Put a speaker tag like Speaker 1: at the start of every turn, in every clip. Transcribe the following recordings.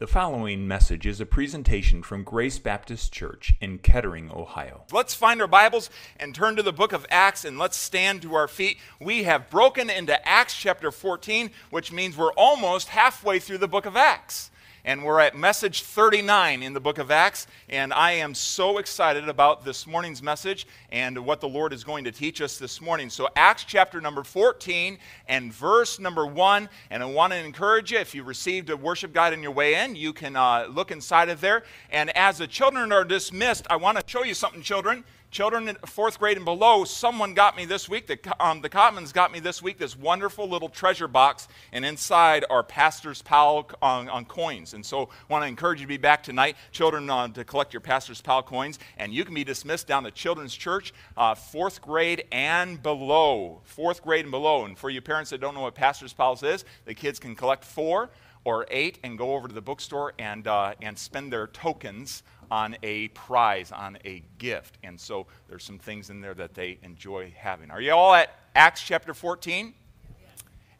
Speaker 1: The following message is a presentation from Grace Baptist Church in Kettering, Ohio.
Speaker 2: Let's find our Bibles and turn to the book of Acts and let's stand to our feet. We have broken into Acts chapter 14, which means we're almost halfway through the book of Acts and we're at message 39 in the book of Acts. And I am so excited about this morning's message and what the Lord is going to teach us this morning. So, Acts chapter number 14 and verse number 1. And I want to encourage you, if you received a worship guide on your way in, you can uh, look inside of there. And as the children are dismissed, I want to show you something, children. Children in fourth grade and below, someone got me this week, the, um, the Cotmans got me this week this wonderful little treasure box, and inside are Pastor's Pal on, on coins. And so want to encourage you to be back tonight, children, uh, to collect your Pastor's Pal coins, and you can be dismissed down to Children's Church, uh, fourth grade and below. Fourth grade and below. And for you parents that don't know what Pastor's Pals is, the kids can collect four or eight and go over to the bookstore and, uh, and spend their tokens on a prize, on a gift. And so there's some things in there that they enjoy having. Are you all at Acts chapter 14?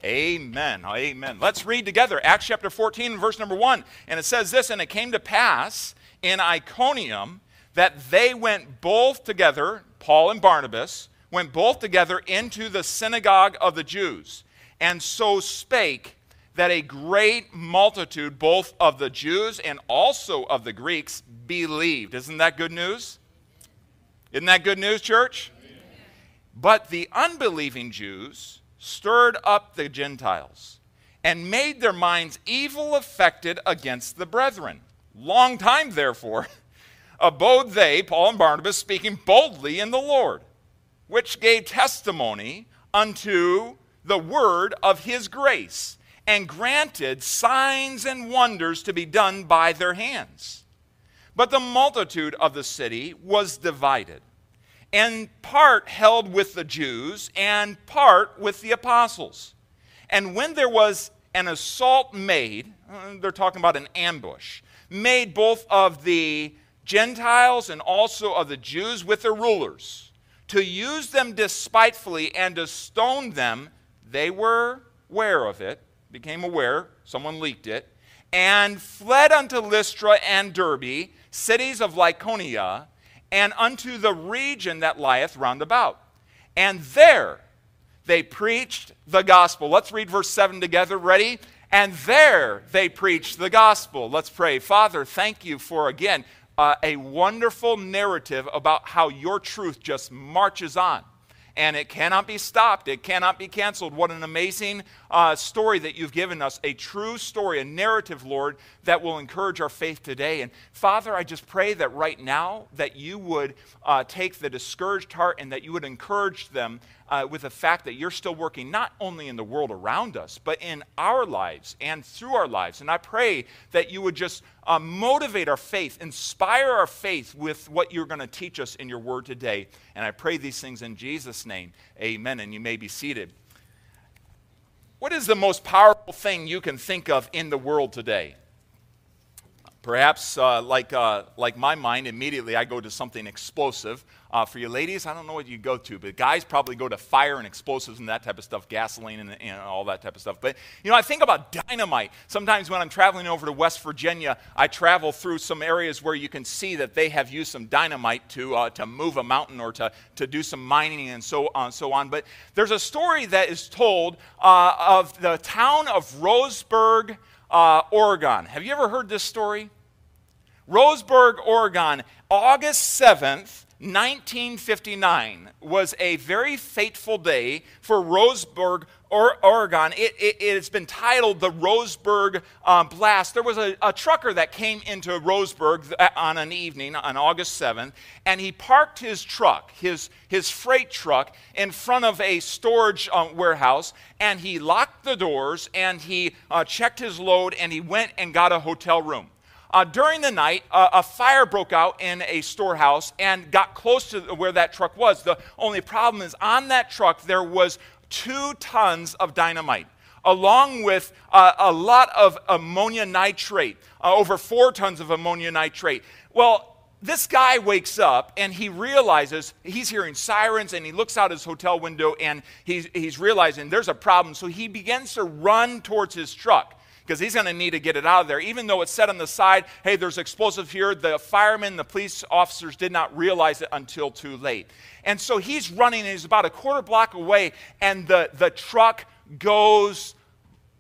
Speaker 2: Amen. Amen. Let's read together Acts chapter 14, verse number 1. And it says this And it came to pass in Iconium that they went both together, Paul and Barnabas, went both together into the synagogue of the Jews, and so spake that a great multitude, both of the Jews and also of the Greeks, believed. Isn't that good news? Isn't that good news, church? But the unbelieving Jews stirred up the Gentiles and made their minds evil affected against the brethren. Long time, therefore, abode they, Paul and Barnabas, speaking boldly in the Lord, which gave testimony unto the word of his grace and granted signs and wonders to be done by their hands. But the multitude of the city was divided, and part held with the Jews, and part with the apostles. And when there was an assault made, uh, they're talking about an ambush, made both of the Gentiles and also of the Jews with their rulers, to use them despitefully and to stone them, they were aware of it became aware, someone leaked it, and fled unto Lystra and Derbe, cities of Lycaonia, and unto the region that lieth round about. And there they preached the gospel. Let's read verse 7 together. Ready? And there they preached the gospel. Let's pray. Father, thank you for again uh, a wonderful narrative about how your truth just marches on and it cannot be stopped. It cannot be canceled. What an amazing uh, story that you've given us. A true story, a narrative, Lord, that will encourage our faith today. And Father, I just pray that right now that you would uh, take the discouraged heart and that you would encourage them uh, with the fact that you're still working not only in the world around us, but in our lives and through our lives. And I pray that you would just uh, motivate our faith, inspire our faith with what you're going to teach us in your word today. And I pray these things in Jesus' name. Amen. And you may be seated. What is the most powerful thing you can think of in the world today? Perhaps, uh, like, uh, like my mind, immediately I go to something explosive. Uh, for you ladies, I don't know what you go to, but guys probably go to fire and explosives and that type of stuff, gasoline and, and, all that type of stuff. But, you know, I think about dynamite. Sometimes when I'm traveling over to West Virginia, I travel through some areas where you can see that they have used some dynamite to, uh, to move a mountain or to, to do some mining and so on, so on. But there's a story that is told uh, of the town of Roseburg, uh, Oregon. Have you ever heard this story? Roseburg, Oregon, August 7th, 1959 was a very fateful day for Roseburg, Oregon. It, it, it, has been titled the Roseburg um, Blast. There was a, a, trucker that came into Roseburg on an evening on August 7th, and he parked his truck, his, his freight truck, in front of a storage uh, warehouse, and he locked the doors, and he uh, checked his load, and he went and got a hotel room. Uh, during the night, uh, a fire broke out in a storehouse and got close to where that truck was. The only problem is on that truck there was two tons of dynamite, along with uh, a lot of ammonia nitrate, uh, over four tons of ammonia nitrate. Well, this guy wakes up and he realizes he's hearing sirens and he looks out his hotel window and he's, he's realizing there's a problem. So he begins to run towards his truck because he's going to need to get it out of there. Even though it's said on the side, hey, there's explosive here, the firemen, the police officers did not realize it until too late. And so he's running, and he's about a quarter block away, and the, the truck goes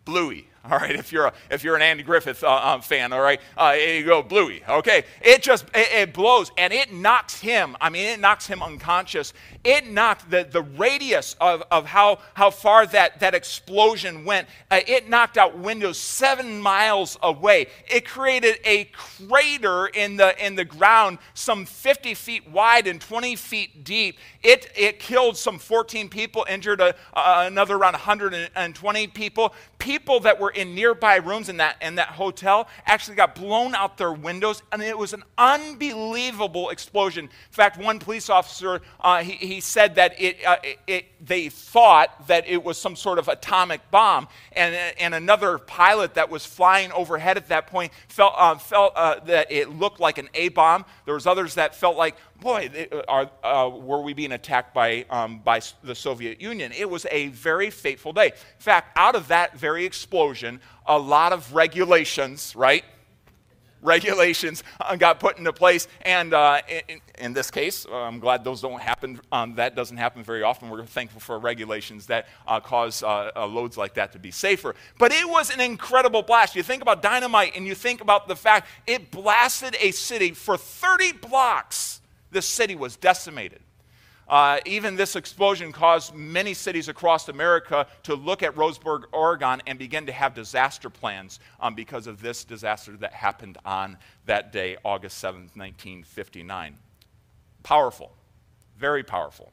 Speaker 2: bluey. All right, if you're a, if you're an Andy Griffith uh, um, fan, all right, uh, you go bluey. Okay, it just it, it, blows and it knocks him. I mean, it knocks him unconscious. It knocked the, the radius of, of how how far that that explosion went. Uh, it knocked out windows seven miles away. It created a crater in the in the ground, some 50 feet wide and 20 feet deep. It it killed some 14 people, injured a, another around 120 people. People that were in nearby rooms in that, in that hotel actually got blown out their windows, and it was an unbelievable explosion. In fact, one police officer, uh, he, he said that it, uh, it, they thought that it was some sort of atomic bomb, and, and another pilot that was flying overhead at that point felt, uh, felt uh, that it looked like an A-bomb. There was others that felt like boy, uh, are, uh, were we being attacked by, um, by the Soviet Union? It was a very fateful day. In fact, out of that very explosion, a lot of regulations, right? Regulations uh, got put into place. And uh, in, in, this case, uh, I'm glad those don't happen. Um, that doesn't happen very often. We're thankful for regulations that uh, cause uh, uh, loads like that to be safer. But it was an incredible blast. You think about dynamite and you think about the fact it blasted a city for 30 blocks The city was decimated. Uh, even this explosion caused many cities across America to look at Roseburg, Oregon, and begin to have disaster plans um, because of this disaster that happened on that day, August 7, 1959. Powerful, very powerful.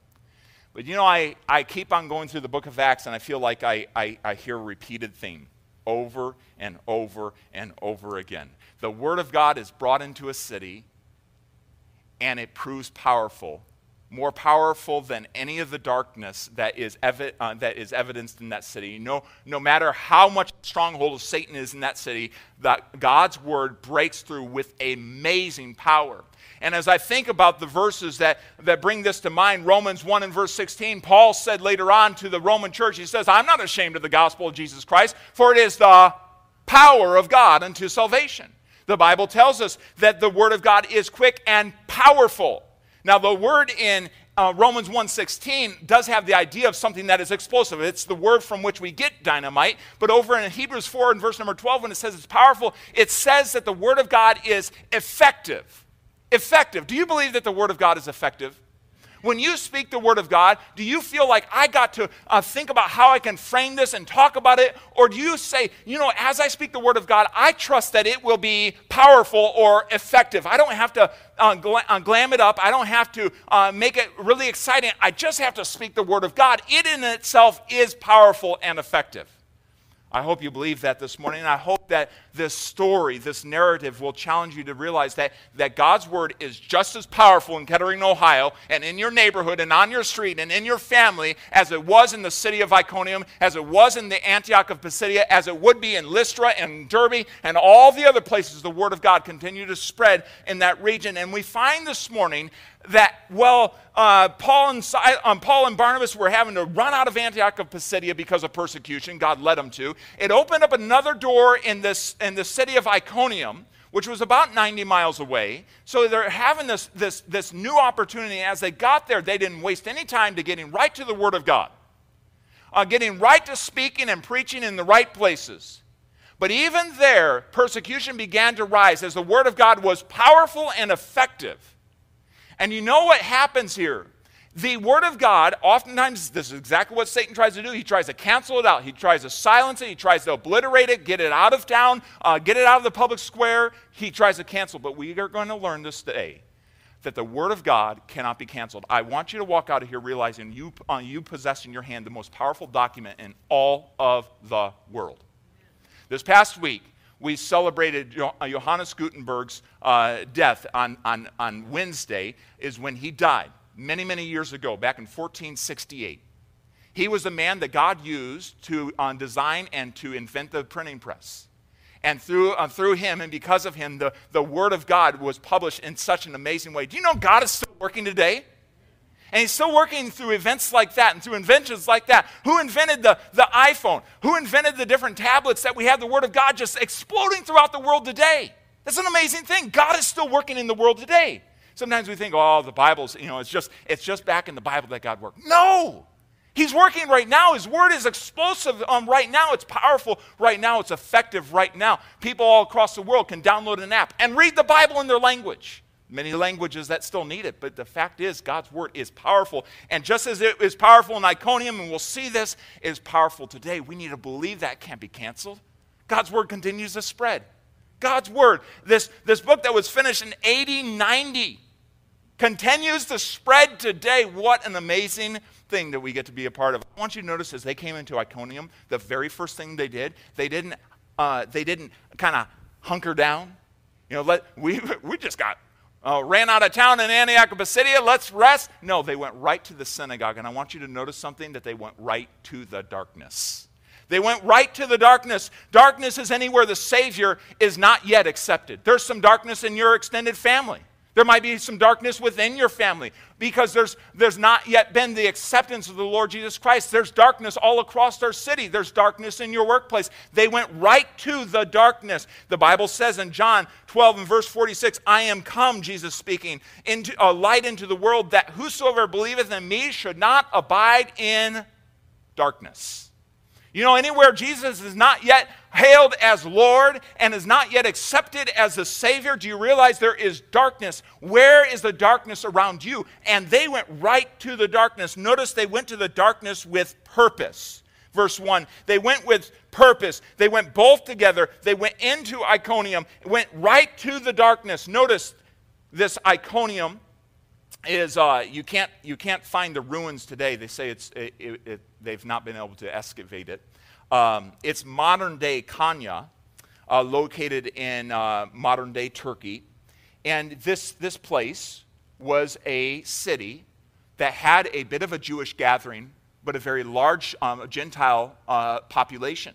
Speaker 2: But you know, I, I keep on going through the book of Acts, and I feel like I, I, I hear a repeated theme over and over and over again. The Word of God is brought into a city and it proves powerful, more powerful than any of the darkness that is, evi- uh, that is evidenced in that city. No, no matter how much stronghold of Satan is in that city, that God's word breaks through with amazing power. And as I think about the verses that, that bring this to mind, Romans 1 and verse 16, Paul said later on to the Roman church, he says, I'm not ashamed of the gospel of Jesus Christ, for it is the power of God unto salvation. The Bible tells us that the Word of God is quick and powerful. Now, the word in uh, Romans 1.16 does have the idea of something that is explosive. It's the word from which we get dynamite. But over in Hebrews 4 and verse number 12, when it says it's powerful, it says that the Word of God is effective. Effective. Do you believe that the Word of God is effective? When you speak the Word of God, do you feel like I got to uh, think about how I can frame this and talk about it? Or do you say, you know, as I speak the Word of God, I trust that it will be powerful or effective? I don't have to uh, gla- uh, glam it up, I don't have to uh, make it really exciting. I just have to speak the Word of God. It in itself is powerful and effective. I hope you believe that this morning. And I hope that this story, this narrative, will challenge you to realize that, that God's word is just as powerful in Kettering, Ohio, and in your neighborhood, and on your street, and in your family, as it was in the city of Iconium, as it was in the Antioch of Pisidia, as it would be in Lystra and Derbe, and all the other places the word of God continued to spread in that region. And we find this morning that, well, uh, Paul, and, um, Paul and Barnabas were having to run out of Antioch of Pisidia because of persecution. God led them to. It opened up another door in, this, the city of Iconium, which was about 90 miles away. So they're having this, this, this new opportunity. As they got there, they didn't waste any time to getting right to the Word of God, uh, getting right to speaking and preaching in the right places. But even there, persecution began to rise as the Word of God was powerful and effective. And you know what happens here? The Word of God, oftentimes, this is exactly what Satan tries to do. He tries to cancel it out. He tries to silence it. He tries to obliterate it, get it out of town, uh, get it out of the public square. He tries to cancel. But we are going to learn this today that the Word of God cannot be canceled. I want you to walk out of here realizing you, uh, you possess in your hand the most powerful document in all of the world. This past week, we celebrated uh, Johannes Gutenberg's uh, death on, on, on Wednesday, is when he died many, many years ago, back in 1468. He was the man that God used to uh, design and to invent the printing press. And through, uh, through him and because of him, the, the Word of God was published in such an amazing way. Do you know God is still working today? And he's still working through events like that and through inventions like that. Who invented the, the iPhone? Who invented the different tablets that we have the Word of God just exploding throughout the world today? That's an amazing thing. God is still working in the world today. Sometimes we think, oh, the Bible's, you know, it's just, it's just back in the Bible that God worked. No! He's working right now. His word is explosive um, right now. It's powerful right now. It's effective right now. People all across the world can download an app and read the Bible in their language. Many languages that still need it, but the fact is, God's word is powerful. And just as it is powerful in Iconium, and we'll see this, is powerful today, we need to believe that can't be canceled. God's word continues to spread. God's word, this, this book that was finished in 8090, continues to spread today. What an amazing thing that we get to be a part of. I want you to notice as they came into Iconium, the very first thing they did, they didn't, uh, they didn't kind of hunker down. You know, let, we, we just got uh, ran out of town in Antioch of Pisidia, let's rest. No, they went right to the synagogue. And I want you to notice something that they went right to the darkness. They went right to the darkness. Darkness is anywhere the Savior is not yet accepted. There's some darkness in your extended family. There might be some darkness within your family because there's, there's not yet been the acceptance of the Lord Jesus Christ. There's darkness all across our city. There's darkness in your workplace. They went right to the darkness. The Bible says in John 12 and verse 46, I am come, Jesus speaking, into a light into the world that whosoever believeth in me should not abide in darkness. You know, anywhere Jesus is not yet hailed as Lord and is not yet accepted as the Savior, do you realize there is darkness? Where is the darkness around you? And they went right to the darkness. Notice they went to the darkness with purpose. Verse 1 they went with purpose. They went both together. They went into Iconium, went right to the darkness. Notice this Iconium is uh, you can't you can't find the ruins today. They say it's it, it, they've not been able to excavate it. Um, it's modern day Konya, uh, located in uh, modern day Turkey, and this this place was a city that had a bit of a Jewish gathering, but a very large um, Gentile uh, population.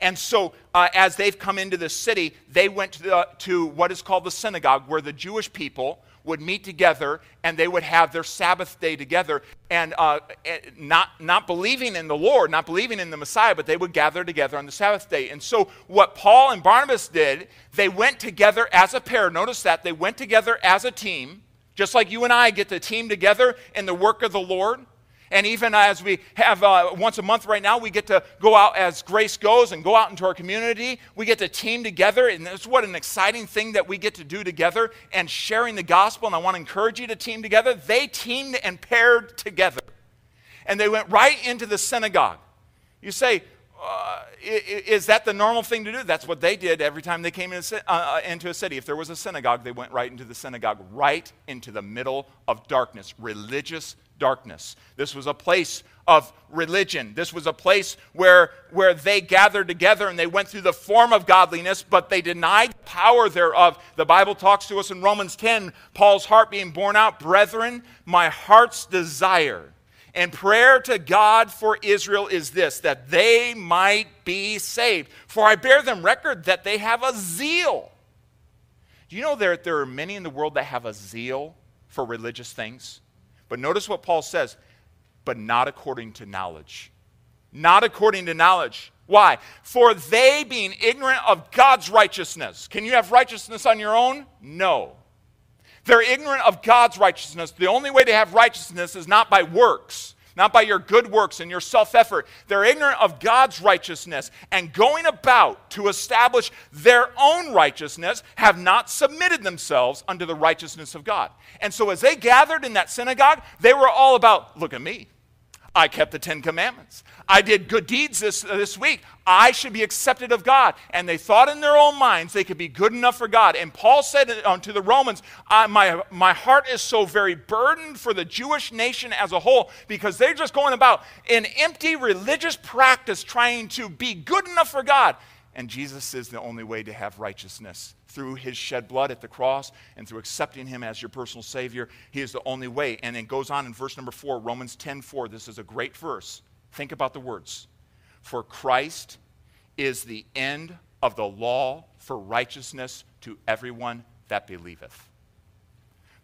Speaker 2: And so, uh, as they've come into the city, they went to, the, to what is called the synagogue, where the Jewish people would meet together and they would have their Sabbath day together and uh, eh, not, not believing in the Lord, not believing in the Messiah, but they would gather together on the Sabbath day. And so, what Paul and Barnabas did, they went together as a pair. Notice that they went together as a team, just like you and I get to team together in the work of the Lord. And even as we have uh, once a month right now, we get to go out as Grace goes and go out into our community. We get to team together. And that's what an exciting thing that we get to do together and sharing the gospel. And I want to encourage you to team together. They teamed and paired together. And they went right into the synagogue. You say, uh, is that the normal thing to do? That's what they did every time they came into, uh, uh, into a city. If there was a synagogue, they went right into the synagogue, right into the middle of darkness, religious darkness. This was a place of religion. This was a place where, where they gathered together and they went through the form of godliness, but they denied the power thereof. The Bible talks to us in Romans 10, Paul's heart being borne out. Brethren, my heart's desire and prayer to God for Israel is this that they might be saved. For I bear them record that they have a zeal. Do you know that there are many in the world that have a zeal for religious things? But notice what Paul says, but not according to knowledge. Not according to knowledge. Why? For they being ignorant of God's righteousness. Can you have righteousness on your own? No. They're ignorant of God's righteousness. The only way to have righteousness is not by works, not by your good works and your self effort. They're ignorant of God's righteousness and going about to establish their own righteousness have not submitted themselves unto the righteousness of God. And so as they gathered in that synagogue, they were all about, look at me. I kept the Ten Commandments. I did good deeds this, this week. I should be accepted of God. And they thought in their own minds they could be good enough for God. And Paul said unto the Romans, my, my heart is so very burdened for the Jewish nation as a whole because they're just going about in empty religious practice trying to be good enough for God. And Jesus is the only way to have righteousness through his shed blood at the cross and through accepting him as your personal Savior. He is the only way. And it goes on in verse number four, Romans 10 4. This is a great verse. Think about the words. For Christ is the end of the law for righteousness to everyone that believeth.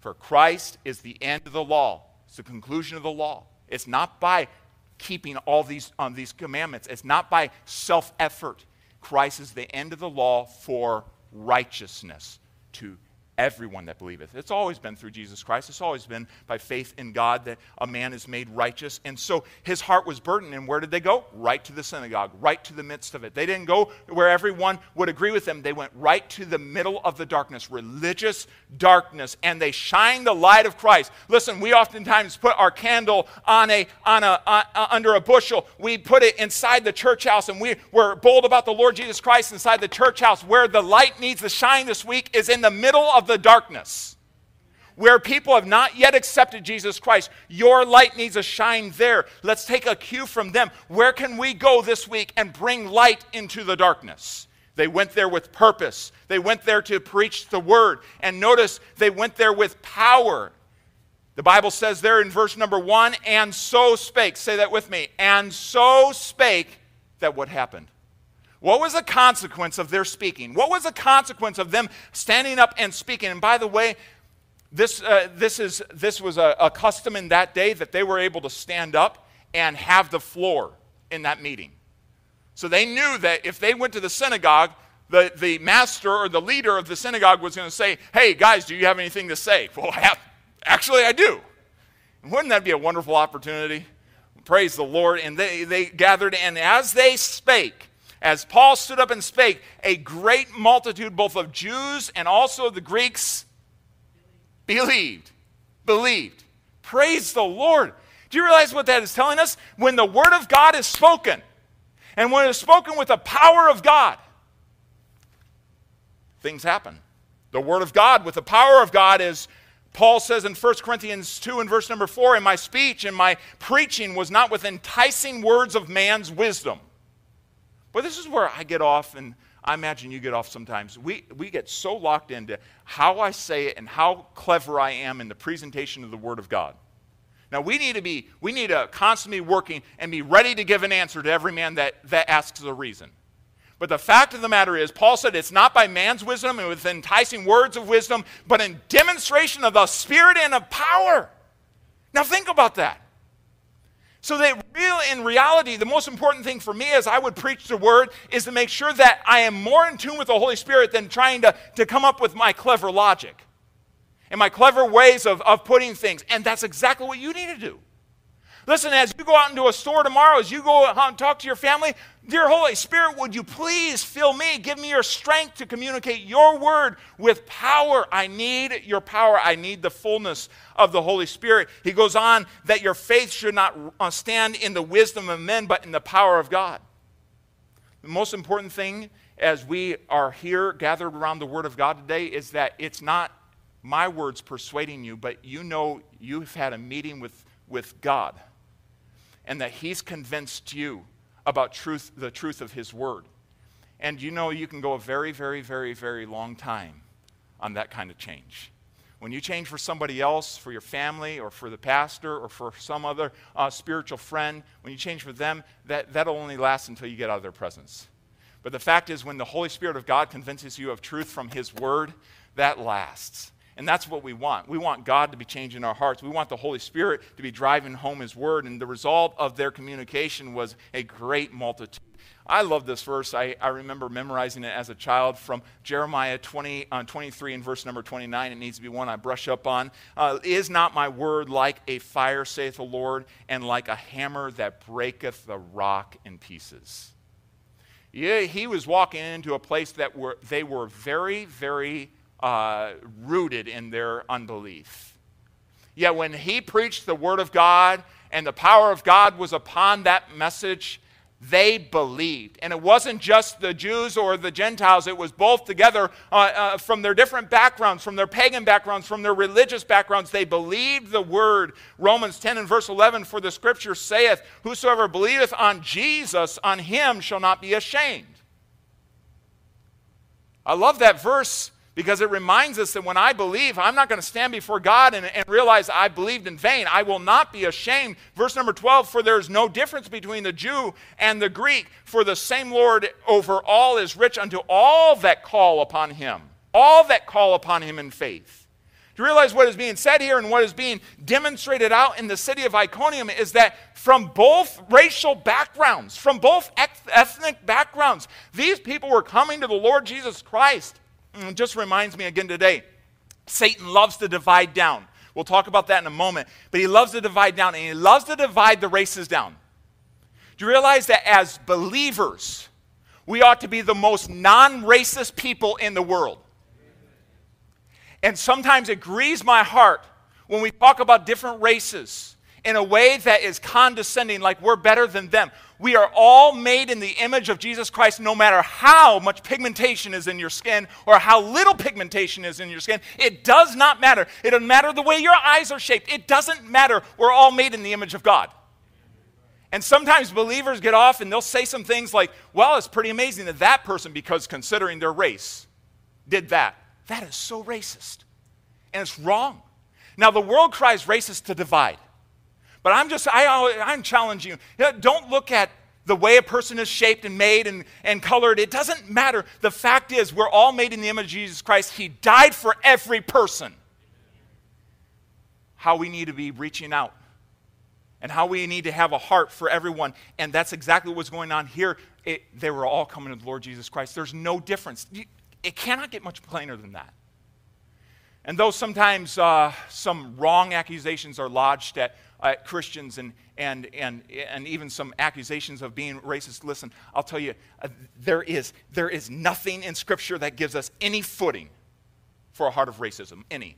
Speaker 2: For Christ is the end of the law It's the conclusion of the law. It's not by keeping all these, um, these commandments, it's not by self effort. Christ is the end of the law for righteousness to everyone that believeth. It's always been through Jesus Christ. It's always been by faith in God that a man is made righteous. And so his heart was burdened. And where did they go? Right to the synagogue, right to the midst of it. They didn't go where everyone would agree with them. They went right to the middle of the darkness, religious darkness, and they shined the light of Christ. Listen, we oftentimes put our candle on a, on a, uh, uh, under a bushel. We put it inside the church house, and we, we're bold about the Lord Jesus Christ inside the church house. Where the light needs to shine this week is in the middle of the darkness. Where people have not yet accepted Jesus Christ, your light needs to shine there. Let's take a cue from them. Where can we go this week and bring light into the darkness? They went there with purpose. They went there to preach the word. And notice they went there with power. The Bible says there in verse number one, and so spake. Say that with me. And so spake that what happened? What was the consequence of their speaking? What was the consequence of them standing up and speaking? And by the way, this, uh, this, is, this was a, a custom in that day that they were able to stand up and have the floor in that meeting. So they knew that if they went to the synagogue, the, the master or the leader of the synagogue was going to say, Hey, guys, do you have anything to say? Well, I have, actually, I do. And wouldn't that be a wonderful opportunity? Praise the Lord. And they, they gathered, and as they spake, as Paul stood up and spake, a great multitude, both of Jews and also the Greeks, believed. Believed. Praise the Lord. Do you realize what that is telling us? When the Word of God is spoken, and when it is spoken with the power of God, things happen. The Word of God with the power of God is, Paul says in 1 Corinthians 2 and verse number 4, in my speech and my preaching was not with enticing words of man's wisdom but this is where I get off, and I imagine you get off sometimes. We, we get so locked into how I say it and how clever I am in the presentation of the Word of God. Now we need to be, we need to constantly working and be ready to give an answer to every man that, that asks a reason. But the fact of the matter is, Paul said it's not by man's wisdom and with enticing words of wisdom, but in demonstration of the Spirit and of power. Now think about that. So that real in reality, the most important thing for me as I would preach the word is to make sure that I am more in tune with the Holy Spirit than trying to, to come up with my clever logic and my clever ways of, of putting things. And that's exactly what you need to do. Listen, as you go out into a store tomorrow, as you go out and talk to your family, dear Holy Spirit, would you please fill me? Give me your strength to communicate your word with power. I need your power. I need the fullness of the Holy Spirit. He goes on that your faith should not uh, stand in the wisdom of men, but in the power of God. The most important thing as we are here gathered around the Word of God today is that it's not my words persuading you, but you know you've had a meeting with, with God and that He's convinced you about truth, the truth of His Word. And you know you can go a very, very, very, very long time on that kind of change. When you change for somebody else, for your family, or for the pastor, or for some other uh, spiritual friend, when you change for them, that, that'll only last until you get out of their presence. But the fact is, when the Holy Spirit of God convinces you of truth from His Word, that lasts. And that's what we want. We want God to be changing our hearts. We want the Holy Spirit to be driving home His word. And the result of their communication was a great multitude. I love this verse. I, I remember memorizing it as a child from Jeremiah 20, uh, 23 and verse number 29. It needs to be one I brush up on. Uh, Is not my word like a fire, saith the Lord, and like a hammer that breaketh the rock in pieces? Yeah, he was walking into a place that were, they were very, very uh, rooted in their unbelief. Yet when he preached the word of God and the power of God was upon that message, they believed. And it wasn't just the Jews or the Gentiles, it was both together uh, uh, from their different backgrounds, from their pagan backgrounds, from their religious backgrounds. They believed the word. Romans 10 and verse 11 For the scripture saith, Whosoever believeth on Jesus, on him shall not be ashamed. I love that verse because it reminds us that when I believe, I'm not going to stand before God and, and, realize I believed in vain. I will not be ashamed. Verse number 12 For there is no difference between the Jew and the Greek, for the same Lord over all is rich unto all that call upon him, all that call upon him in faith. Do you realize what is being said here and what is being demonstrated out in the city of Iconium is that from both racial backgrounds, from both ethnic backgrounds, these people were coming to the Lord Jesus Christ. It just reminds me again today Satan loves to divide down. We'll talk about that in a moment. But he loves to divide down, and he loves to divide the races down. Do you realize that as believers, we ought to be the most non racist people in the world? And sometimes it grieves my heart when we talk about different races in a way that is condescending, like we're better than them. We are all made in the image of Jesus Christ, no matter how much pigmentation is in your skin or how little pigmentation is in your skin. It does not matter. It doesn't matter the way your eyes are shaped. It doesn't matter. We're all made in the image of God. And sometimes believers get off and they'll say some things like, well, it's pretty amazing that that person, because considering their race, did that. That is so racist. And it's wrong. Now, the world cries racist to divide. But I'm just, I, I'm challenging you. Don't look at the way a person is shaped and made and, and colored. It doesn't matter. The fact is, we're all made in the image of Jesus Christ. He died for every person. How we need to be reaching out and how we need to have a heart for everyone. And that's exactly what's going on here. It, they were all coming to the Lord Jesus Christ. There's no difference. It cannot get much plainer than that. And though sometimes uh, some wrong accusations are lodged at uh, Christians and, and, and, and even some accusations of being racist, listen, I'll tell you, uh, there, is, there is nothing in Scripture that gives us any footing for a heart of racism, any.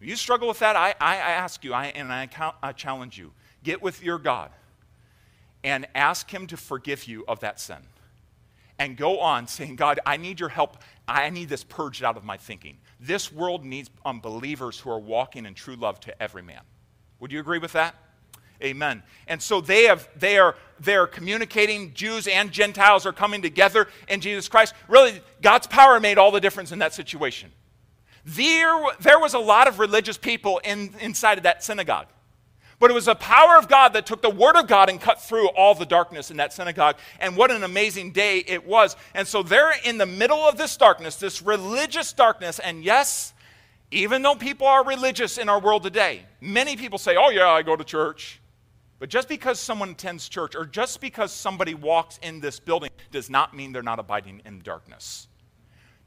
Speaker 2: If you struggle with that, I, I, ask you, I, and I, I challenge you, get with your God and ask Him to forgive you of that sin. And go on saying, God, I need your help. I need this purged out of my thinking. This world needs unbelievers who are walking in true love to every man. Would you agree with that? Amen. And so they have they are they're communicating, Jews and Gentiles are coming together in Jesus Christ. Really, God's power made all the difference in that situation. There, there was a lot of religious people in, inside of that synagogue. But it was the power of God that took the word of God and cut through all the darkness in that synagogue. And what an amazing day it was. And so they're in the middle of this darkness, this religious darkness. And yes, even though people are religious in our world today, many people say, oh, yeah, I go to church. But just because someone attends church or just because somebody walks in this building does not mean they're not abiding in darkness.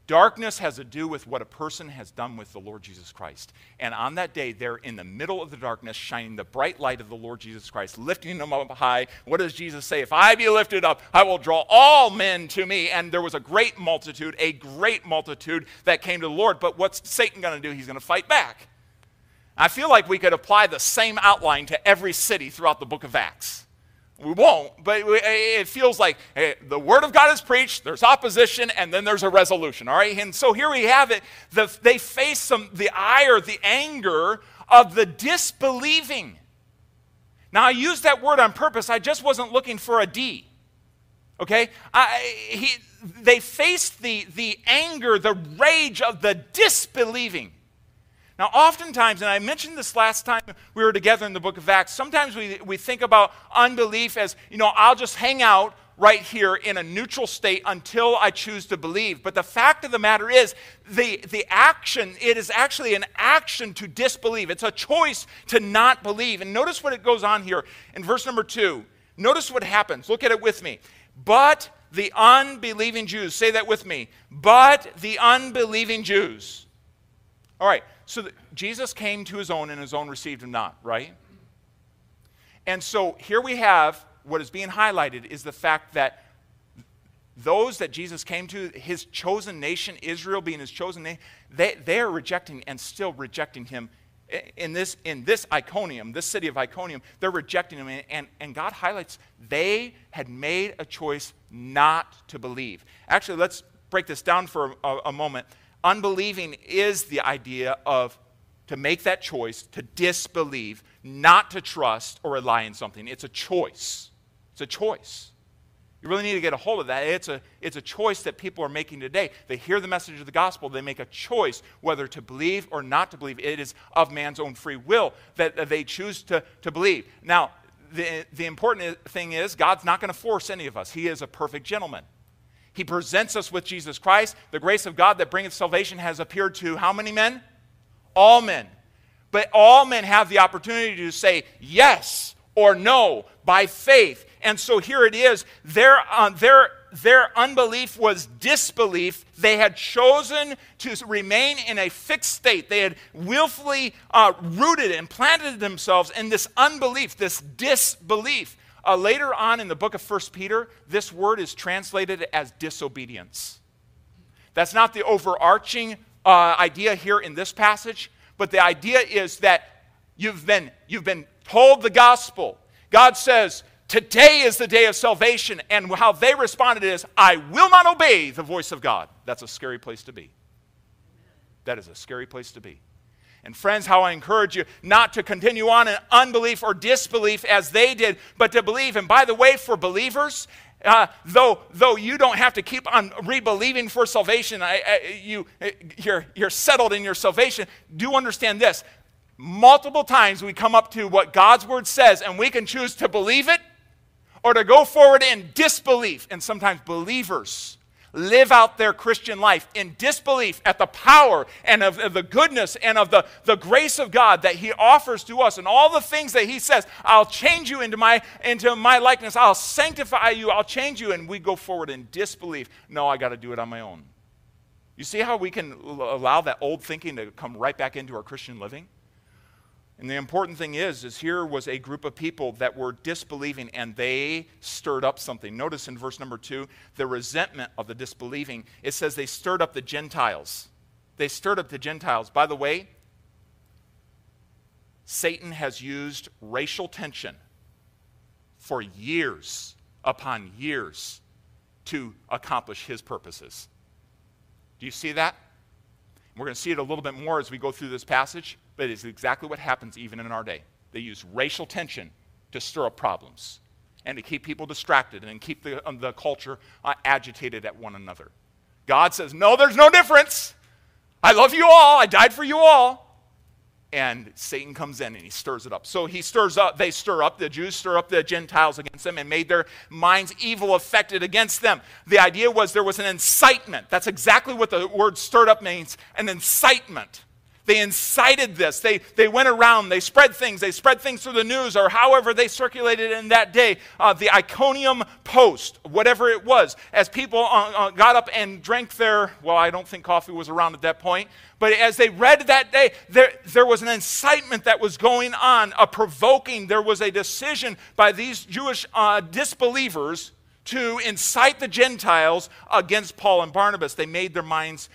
Speaker 2: Darkness has to do with what a person has done with the Lord Jesus Christ. And on that day, they're in the middle of the darkness, shining the bright light of the Lord Jesus Christ, lifting them up high. What does Jesus say? If I be lifted up, I will draw all men to me. And there was a great multitude, a great multitude that came to the Lord. But what's Satan going to do? He's going to fight back. I feel like we could apply the same outline to every city throughout the book of Acts. We won't, but it feels like the word of God is preached, there's opposition, and then there's a resolution, all right? And so here we have it. The, they face some, the ire, the anger of the disbelieving. Now, I use that word on purpose. I just wasn't looking for a D. Okay? I, he, they faced the, the anger, the rage of the disbelieving. Now, oftentimes, and I mentioned this last time we were together in the book of Acts, sometimes we, we think about unbelief as, you know, I'll just hang out right here in a neutral state until I choose to believe. But the fact of the matter is, the, the action, it is actually an action to disbelieve. It's a choice to not believe. And notice what it goes on here in verse number two. Notice what happens. Look at it with me. But the unbelieving Jews, say that with me. But the unbelieving Jews. All right. So Jesus came to his own, and his own received him not, right? And so here we have what is being highlighted is the fact that those that Jesus came to, his chosen nation, Israel being his chosen nation, they, they are rejecting and still rejecting him in this, in this Iconium, this city of Iconium, they're rejecting him. And, and God highlights they had made a choice not to believe. Actually, let's break this down for a, a moment. Unbelieving is the idea of to make that choice to disbelieve, not to trust or rely on something. It's a choice. It's a choice. You really need to get a hold of that. It's a, it's a choice that people are making today. They hear the message of the gospel, they make a choice whether to believe or not to believe. It is of man's own free will that they choose to, to believe. Now, the, the important thing is, God's not going to force any of us. He is a perfect gentleman. He presents us with Jesus Christ. The grace of God that bringeth salvation has appeared to how many men? All men. But all men have the opportunity to say yes or no by faith. And so here it is. Their, uh, their, their unbelief was disbelief. They had chosen to remain in a fixed state. They had willfully uh, rooted and planted themselves in this unbelief, this disbelief. Uh, later on in the book of First Peter, this word is translated as disobedience. That's not the overarching uh, idea here in this passage, but the idea is that you've been, you've been told the gospel. God says, Today is the day of salvation. And how they responded is, I will not obey the voice of God. That's a scary place to be. That is a scary place to be. And friends, how I encourage you not to continue on in unbelief or disbelief as they did, but to believe. And by the way, for believers, uh, though, though you don't have to keep on rebelieving for salvation, I, I, you, you're, you're settled in your salvation, do understand this. Multiple times we come up to what God's word says, and we can choose to believe it or to go forward in disbelief. And sometimes believers live out their Christian life in disbelief at the power and of, of, the goodness and of the, the grace of God that He offers to us and all the things that He says, I'll change you into my, into my likeness, I'll sanctify you, I'll change you, and we go forward in disbelief. No, I got to do it on my own. You see how we can allow that old thinking to come right back into our Christian living? And the important thing is, is here was a group of people that were disbelieving and they stirred up something. Notice in verse number two, the resentment of the disbelieving. It says they stirred up the Gentiles. They stirred up the Gentiles. By the way, Satan has used racial tension for years upon years to accomplish his purposes. Do you see that? We're going to see it a little bit more as we go through this passage. But it's exactly what happens even in our day. They use racial tension to stir up problems and to keep people distracted and keep the, um, the culture uh, agitated at one another. God says, No, there's no difference. I love you all. I died for you all. And Satan comes in and he stirs it up. So he stirs up, they stir up, the Jews stir up the Gentiles against them and made their minds evil affected against them. The idea was there was an incitement. That's exactly what the word stirred up means an incitement. They incited this. They, they went around, they spread things, they spread things through the news or however they circulated in that day. Uh, the Iconium Post, whatever it was, as people uh, uh, got up and drank their, well, I don't think coffee was around at that point, but as they read that day, there, there was an incitement that was going on, a provoking. There was a decision by these Jewish uh, disbelievers to incite the Gentiles against Paul and Barnabas. They made their minds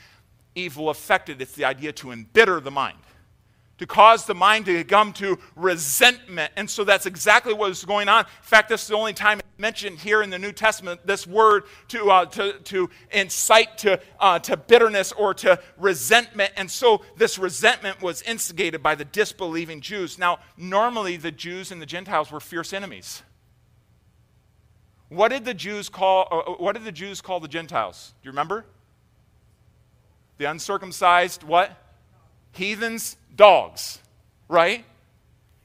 Speaker 2: evil affected. It's the idea to embitter the mind, to cause the mind to come to resentment. And so that's exactly what is going on. In fact, this is the only time mentioned here in the New Testament, this word to, uh, to, to incite to, uh, to bitterness or to resentment. And so this resentment was instigated by the disbelieving Jews. Now, normally the Jews and the Gentiles were fierce enemies. What did the Jews call, uh, what did the Jews call the Gentiles? Do you remember? The uncircumcised, what? Heathens, dogs, right?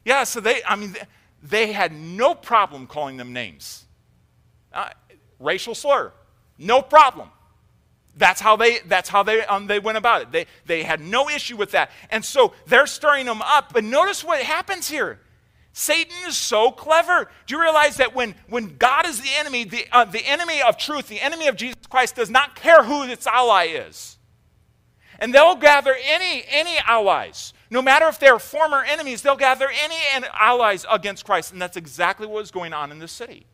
Speaker 2: Yeah, so they, I mean, they had no problem calling them names. Uh, racial slur, no problem. That's how they, that's how they, um, they went about it. They, they had no issue with that. And so they're stirring them up. But notice what happens here. Satan is so clever. Do you realize that when, when God is the enemy, the, uh, the enemy of truth, the enemy of Jesus Christ, does not care who its ally is? And they'll gather any, any allies. No matter if they're former enemies, they'll gather any allies against Christ. And that's exactly what was going on in this city.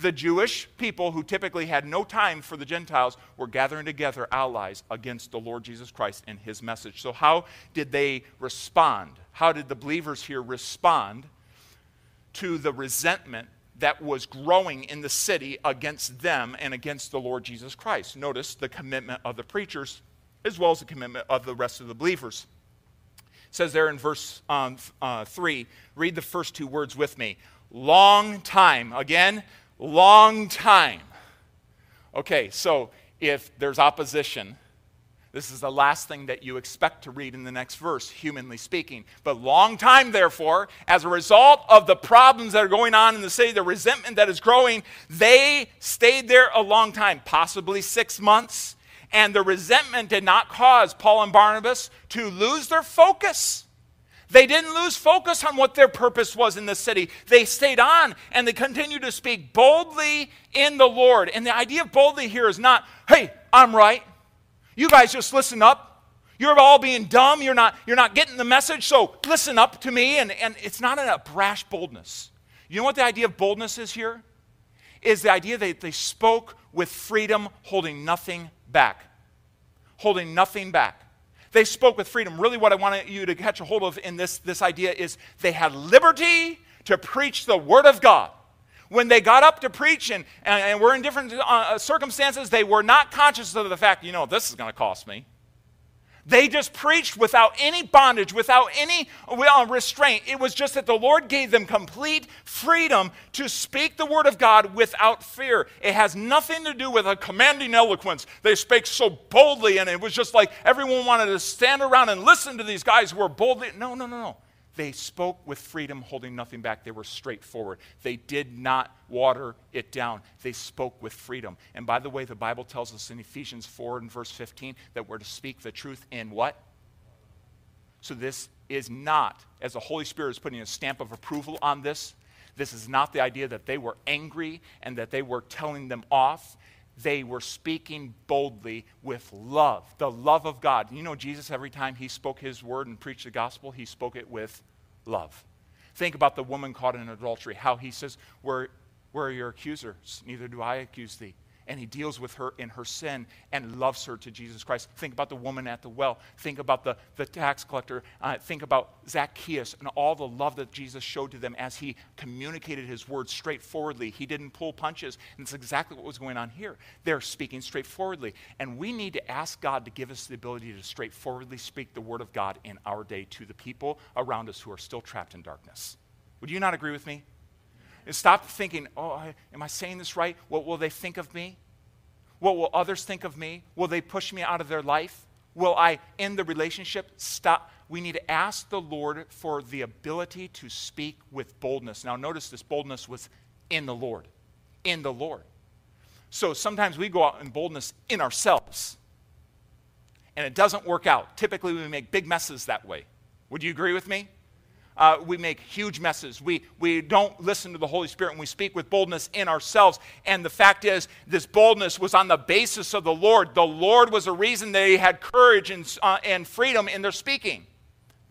Speaker 2: The Jewish people, who typically had no time for the Gentiles, were gathering together allies against the Lord Jesus Christ and his message. So, how did they respond? How did the believers here respond to the resentment that was growing in the city against them and against the Lord Jesus Christ? Notice the commitment of the preachers as well as the commitment of the rest of the believers. It says there in verse um, uh, 3, read the first two words with me. Long time. Again, long time. Okay, so if there's opposition, this is the last thing that you expect to read in the next verse, humanly speaking. But long time, therefore, as a result of the problems that are going on in the city, the resentment that is growing, they stayed there a long time, possibly six months, And the resentment did not cause Paul and Barnabas to lose their focus. They didn't lose focus on what their purpose was in the city. They stayed on and they continued to speak boldly in the Lord. And the idea of boldly here is not, hey, I'm right. You guys just listen up. You're all being dumb. You're not, you're not getting the message, so listen up to me. And, and it's not a brash boldness. You know what the idea of boldness is here? Is the idea that they spoke with freedom, holding nothing back. Holding nothing back. They spoke with freedom. Really, what I want you to catch a hold of in this, this idea is they had liberty to preach the Word of God. When they got up to preach and, and, and were in different uh, circumstances, they were not conscious of the fact, you know, this is going to cost me. They just preached without any bondage, without any restraint. It was just that the Lord gave them complete freedom to speak the word of God without fear. It has nothing to do with a commanding eloquence. They spake so boldly, and it was just like everyone wanted to stand around and listen to these guys who were boldly. No, no, no, no. They spoke with freedom, holding nothing back. They were straightforward. They did not water it down. They spoke with freedom. And by the way, the Bible tells us in Ephesians 4 and verse 15 that we're to speak the truth in what? So this is not, as the Holy Spirit is putting a stamp of approval on this, this is not the idea that they were angry and that they were telling them off they were speaking boldly with love, the love of God. You know, Jesus, every time he spoke his word and preached the gospel, he spoke it with love. Think about the woman caught in adultery, how he says, Where, where are your accusers? Neither do I accuse thee and he deals with her in her sin and loves her to Jesus Christ. Think about the woman at the well. Think about the, the tax collector. Uh, think about Zacchaeus and all the love that Jesus showed to them as he communicated his words straightforwardly. He didn't pull punches. And it's exactly what was going on here. They're speaking straightforwardly. And we need to ask God to give us the ability to straightforwardly speak the word of God in our day to the people around us who are still trapped in darkness. Would you not agree with me? And stop thinking, oh, am I saying this right? What will they think of me? What will others think of me? Will they push me out of their life? Will I end the relationship? Stop. We need to ask the Lord for the ability to speak with boldness. Now, notice this boldness was in the Lord. In the Lord. So sometimes we go out in boldness in ourselves, and it doesn't work out. Typically, we make big messes that way. Would you agree with me? Uh, we make huge messes. We, we don't listen to the Holy Spirit and we speak with boldness in ourselves. And the fact is, this boldness was on the basis of the Lord. The Lord was the reason they had courage and, uh, and freedom in their speaking.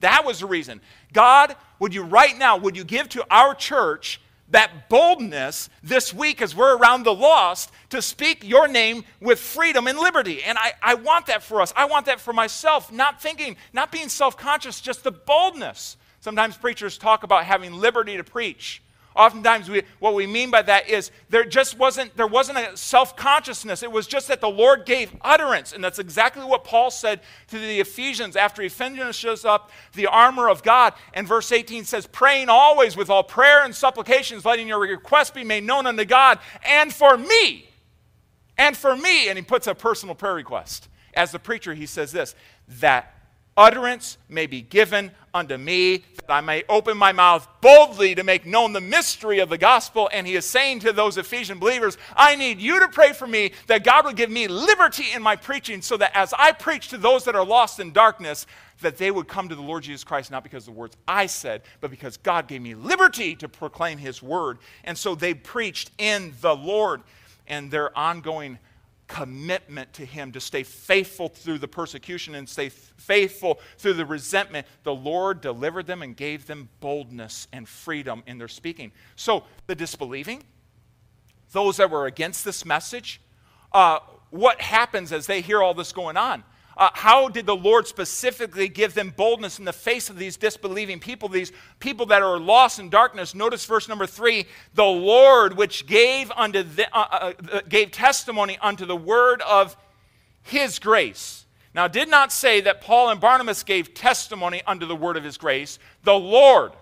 Speaker 2: That was the reason. God, would you right now, would you give to our church that boldness this week as we're around the lost to speak your name with freedom and liberty. And I, I want that for us. I want that for myself, not thinking, not being self conscious, just the boldness Sometimes preachers talk about having liberty to preach. Oftentimes, we, what we mean by that is there just wasn't there wasn't a self-consciousness. It was just that the Lord gave utterance, and that's exactly what Paul said to the Ephesians after he finishes up the armor of God. And verse 18 says, "Praying always with all prayer and supplications, letting your requests be made known unto God, and for me, and for me." And he puts a personal prayer request. As the preacher, he says this: that utterance may be given unto me, that I may open my mouth boldly to make known the mystery of the gospel. And he is saying to those Ephesian believers, I need you to pray for me that God will give me liberty in my preaching, so that as I preach to those that are lost in darkness, that they would come to the Lord Jesus Christ, not because of the words I said, but because God gave me liberty to proclaim his word. And so they preached in the Lord, and their ongoing commitment to Him, to stay faithful through the persecution and stay faithful through the resentment, the Lord delivered them and gave them boldness and freedom in their speaking. So, the disbelieving, those that were against this message, uh, what happens as they hear all this going on? Uh, how did the Lord specifically give them boldness in the face of these disbelieving people, these people that are lost in darkness? Notice verse number three: the Lord, which gave unto the, uh, uh, uh, gave testimony unto the word of His grace. Now, did not say that Paul and Barnabas gave testimony unto the word of His grace. The Lord,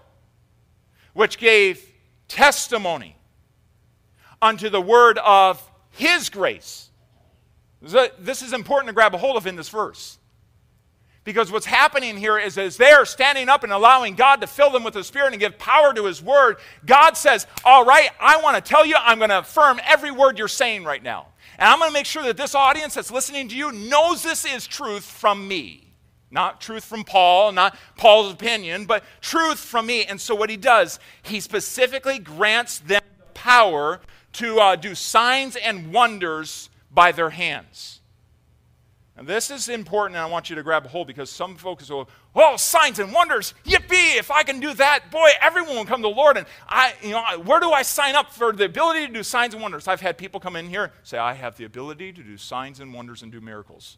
Speaker 2: which gave testimony unto the word of His grace. This is important to grab a hold of in this verse. Because what's happening here is as they are standing up and allowing God to fill them with the Spirit and give power to His Word, God says, All right, I want to tell you, I'm going to affirm every word you're saying right now. And I'm going to make sure that this audience that's listening to you knows this is truth from me. Not truth from Paul, not Paul's opinion, but truth from me. And so what he does, he specifically grants them the power to uh, do signs and wonders by their hands. And this is important, and I want you to grab a hold because some folks will, oh, signs and wonders, yippee! If I can do that, boy, everyone will come to the Lord. And I, you know, where do I sign up for the ability to do signs and wonders? I've had people come in here say, I have the ability to do signs and wonders and do miracles.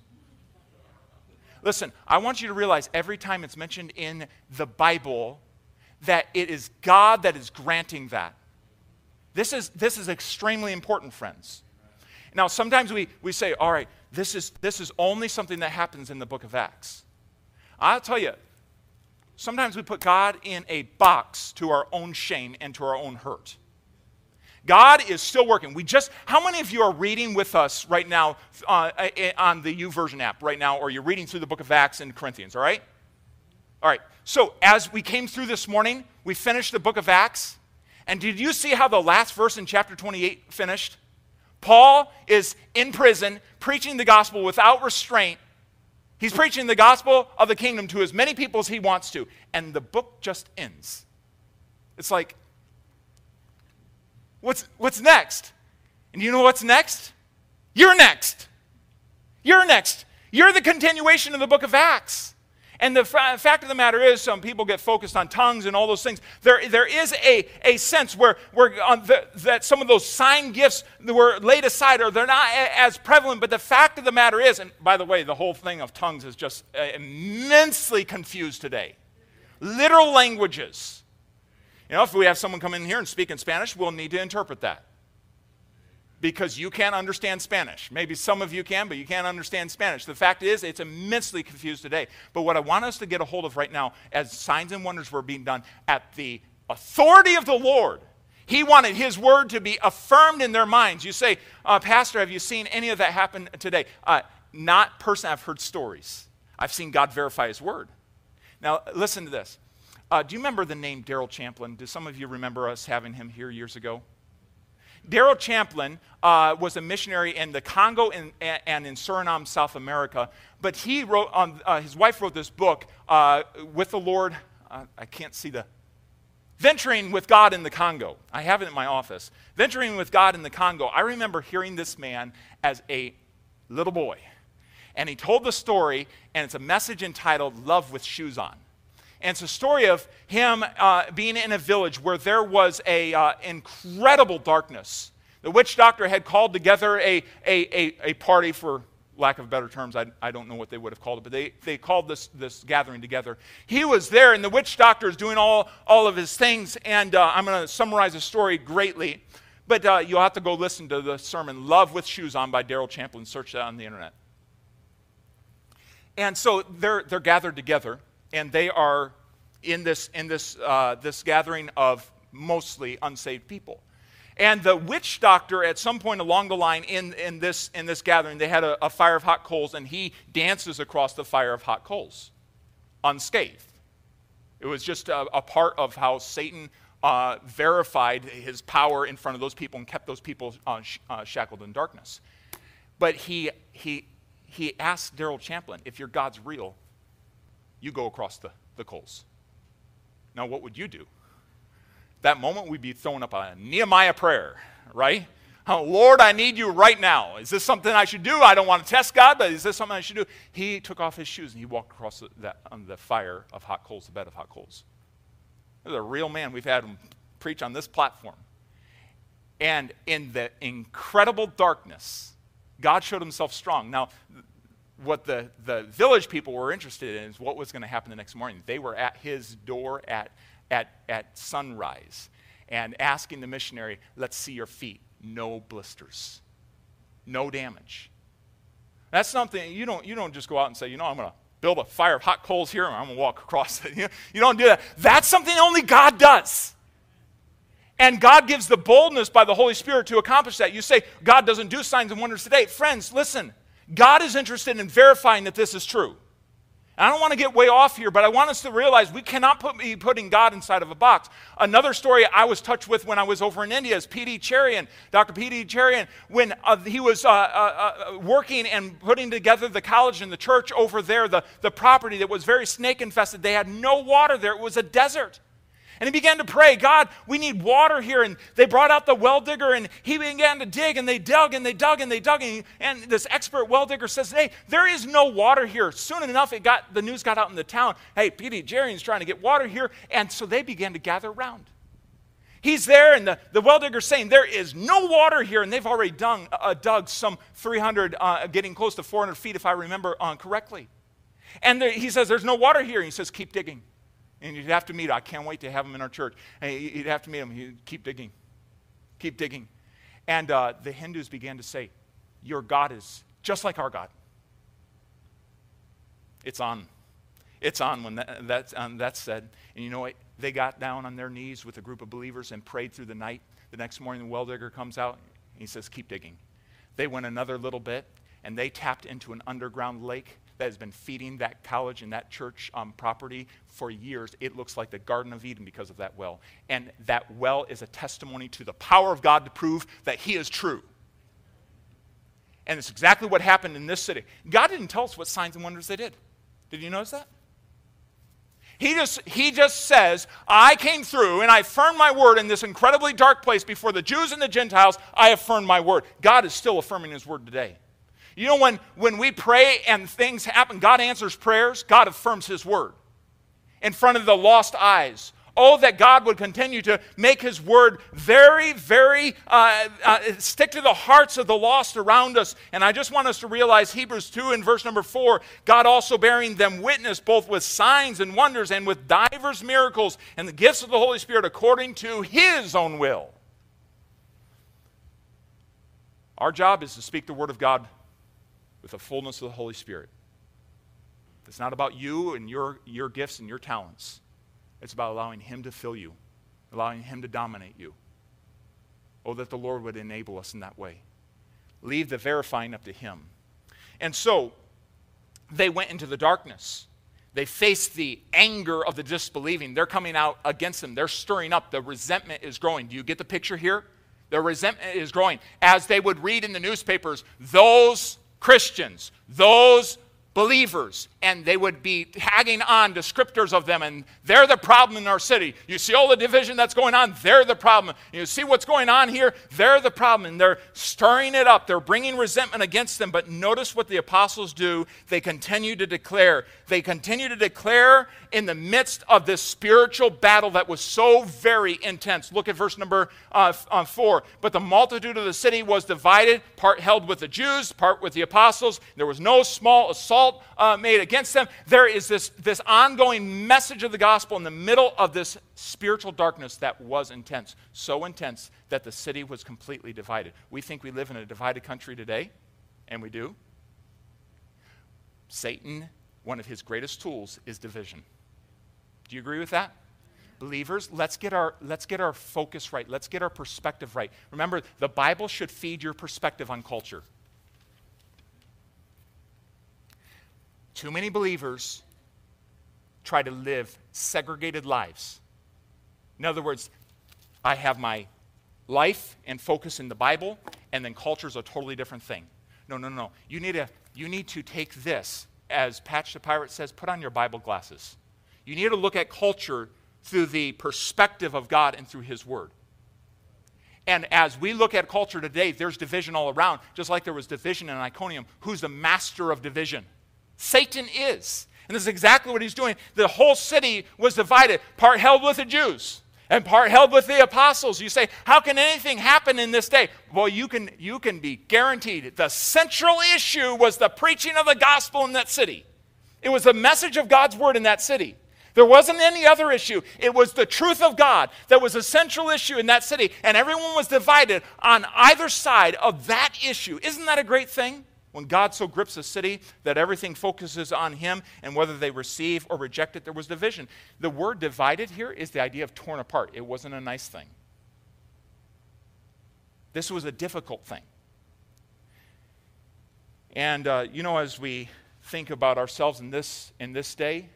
Speaker 2: Listen, I want you to realize every time it's mentioned in the Bible that it is God that is granting that. This is, this is extremely important, friends. Now, sometimes we, we say, all right, this is, this is only something that happens in the book of Acts. I'll tell you, sometimes we put God in a box to our own shame and to our own hurt. God is still working. We just, how many of you are reading with us right now uh, on the YouVersion app right now, or you're reading through the book of Acts and Corinthians, all right? All right, so as we came through this morning, we finished the book of Acts. And did you see how the last verse in chapter 28 finished? Paul is in prison preaching the gospel without restraint. He's preaching the gospel of the kingdom to as many people as he wants to. And the book just ends. It's like, what's, what's next? And you know what's next? You're next. You're next. You're the continuation of the book of Acts. And the fact of the matter is, some people get focused on tongues and all those things. There, there is a, a sense where, where the, that some of those sign gifts were laid aside or they're not a, as prevalent. But the fact of the matter is, and by the way, the whole thing of tongues is just uh, immensely confused today. Literal languages. You know, if we have someone come in here and speak in Spanish, we'll need to interpret that because you can't understand Spanish. Maybe some of you can, but you can't understand Spanish. The fact is, it's immensely confused today. But what I want us to get a hold of right now, as signs and wonders were being done at the authority of the Lord, he wanted his word to be affirmed in their minds. You say, uh, Pastor, have you seen any of that happen today? Uh, not personally, I've heard stories. I've seen God verify his word. Now, listen to this. Uh, do you remember the name Daryl Champlin? Do some of you remember us having him here years ago? Daryl Champlin uh, was a missionary in the Congo and, and, in Suriname, South America. But he wrote, on, uh, his wife wrote this book, uh, With the Lord. Uh, I can't see the. Venturing with God in the Congo. I have it in my office. Venturing with God in the Congo. I remember hearing this man as a little boy. And he told the story, and it's a message entitled Love with Shoes On. And it's a story of him uh, being in a village where there was an uh, incredible darkness. The witch doctor had called together a, a, a, a, party, for lack of better terms, I, I don't know what they would have called it, but they, they called this, this gathering together. He was there, and the witch doctor is doing all, all of his things. And uh, I'm going to summarize the story greatly, but uh, you'll have to go listen to the sermon, Love with Shoes On by Daryl Champlin. Search that on the internet. And so they're, they're gathered together and they are in this, in this, uh, this gathering of mostly unsaved people. And the witch doctor, at some point along the line in, in, this, in this gathering, they had a, a fire of hot coals, and he dances across the fire of hot coals unscathed. It was just a, a part of how Satan uh, verified his power in front of those people and kept those people uh, sh- uh, shackled in darkness. But he, he, he asked Daryl Champlin, if your God's real, you go across the, the coals. Now, what would you do? That moment, we'd be throwing up a Nehemiah prayer, right? Oh, Lord, I need you right now. Is this something I should do? I don't want to test God, but is this something I should do? He took off his shoes and he walked across the, that, the fire of hot coals, the bed of hot coals. This is a real man. We've had him preach on this platform. And in the incredible darkness, God showed himself strong. Now, what the, the village people were interested in is what was going to happen the next morning. They were at his door at, at, at sunrise and asking the missionary, Let's see your feet. No blisters, no damage. That's something you don't, you don't just go out and say, You know, I'm going to build a fire of hot coals here and I'm going to walk across it. You, you don't do that. That's something only God does. And God gives the boldness by the Holy Spirit to accomplish that. You say, God doesn't do signs and wonders today. Friends, listen. God is interested in verifying that this is true. And I don't want to get way off here, but I want us to realize we cannot put, be putting God inside of a box. Another story I was touched with when I was over in India is P.D. Cherian, Dr. P.D. Cherian, when uh, he was uh, uh, uh, working and putting together the college and the church over there, the, the property that was very snake infested. They had no water there, it was a desert. And he began to pray, God, we need water here. And they brought out the well digger and he began to dig and they dug and they dug and they dug. And, and this expert well digger says, Hey, there is no water here. Soon enough, it got, the news got out in the town. Hey, P.D. Cherian's trying to get water here. And so they began to gather around. He's there, and the, the well digger's saying, There is no water here. And they've already dug, uh, dug some 300, uh, getting close to 400 feet, if I remember uh, correctly. And there, he says, There's no water here. And he says, Keep digging. And you'd have to meet him. I can't wait to have him in our church. And you'd have to meet him. He'd keep digging. Keep digging. And uh, the Hindus began to say, Your God is just like our God. It's on. It's on when that, that's, um, that's said. And you know what? They got down on their knees with a group of believers and prayed through the night. The next morning, the well digger comes out. and he says, Keep digging. They went another little bit and they tapped into an underground lake that has been feeding that college and that church um, property for years. It looks like the Garden of Eden because of that well. And that well is a testimony to the power of God to prove that He is true. And it's exactly what happened in this city. God didn't tell us what signs and wonders they did. Did you notice that? He just, he just says, I came through and I affirmed my word in this incredibly dark place before the Jews and the Gentiles. I affirmed my word. God is still affirming his word today. You know, when, when we pray and things happen, God answers prayers, God affirms His word in front of the lost eyes. Oh, that God would continue to make His word very, very, uh, uh, stick to the hearts of the lost around us. And I just want us to realize Hebrews 2 and verse number 4 God also bearing them witness both with signs and wonders and with divers miracles and the gifts of the Holy Spirit according to His own will. Our job is to speak the word of God with the fullness of the Holy Spirit. It's not about you and your, your gifts and your talents. It's about allowing Him to fill you, allowing Him to dominate you. Oh, that the Lord would enable us in that way. Leave the verifying up to Him. And so they went into the darkness. They faced the anger of the disbelieving. They're coming out against them. They're stirring up. The resentment is growing. Do you get the picture here? The resentment is growing. As they would read in the newspapers, those Christians, those believers, and they would be tagging on descriptors of them, and they're the problem in our city. You see all the division that's going on, they're the problem. You see what's going on here, they're the problem, and they're stirring it up. They're bringing resentment against them. But notice what the apostles do. They continue to declare. They continue to declare in the midst of this spiritual battle that was so very intense. Look at verse number uh, uh, four. But the multitude of the city was divided, part held with the Jews, part with the apostles. There was no small assault uh, made against them. There is this, this ongoing message of the gospel in the middle of this spiritual darkness that was intense. So intense that the city was completely divided. We think we live in a divided country today, and we do. Satan, one of his greatest tools is division. Do you agree with that? Believers, let's get, our, let's get our focus right. Let's get our perspective right. Remember, the Bible should feed your perspective on culture. Too many believers try to live segregated lives. In other words, I have my life and focus in the Bible, and then culture is a totally different thing. No, no, no. You need, to, you need to take this, as Patch the Pirate says, put on your Bible glasses. You need to look at culture through the perspective of God and through His Word. And as we look at culture today, there's division all around, just like there was division in Iconium. Who's the master of division? Satan is. And this is exactly what he's doing. The whole city was divided, part held with the Jews and part held with the apostles. You say, how can anything happen in this day? Well, you can, you can be guaranteed. The central issue was the preaching of the gospel in that city. It was the message of God's word in that city. There wasn't any other issue. It was the truth of God that was a central issue in that city, and everyone was divided on either side of that issue. Isn't that a great thing? When God so grips a city that everything focuses on Him and whether they receive or reject it, there was division. The word divided here is the idea of torn apart. It wasn't a nice thing. This was a difficult thing. And, uh, you know, as we think about ourselves in this, in this day,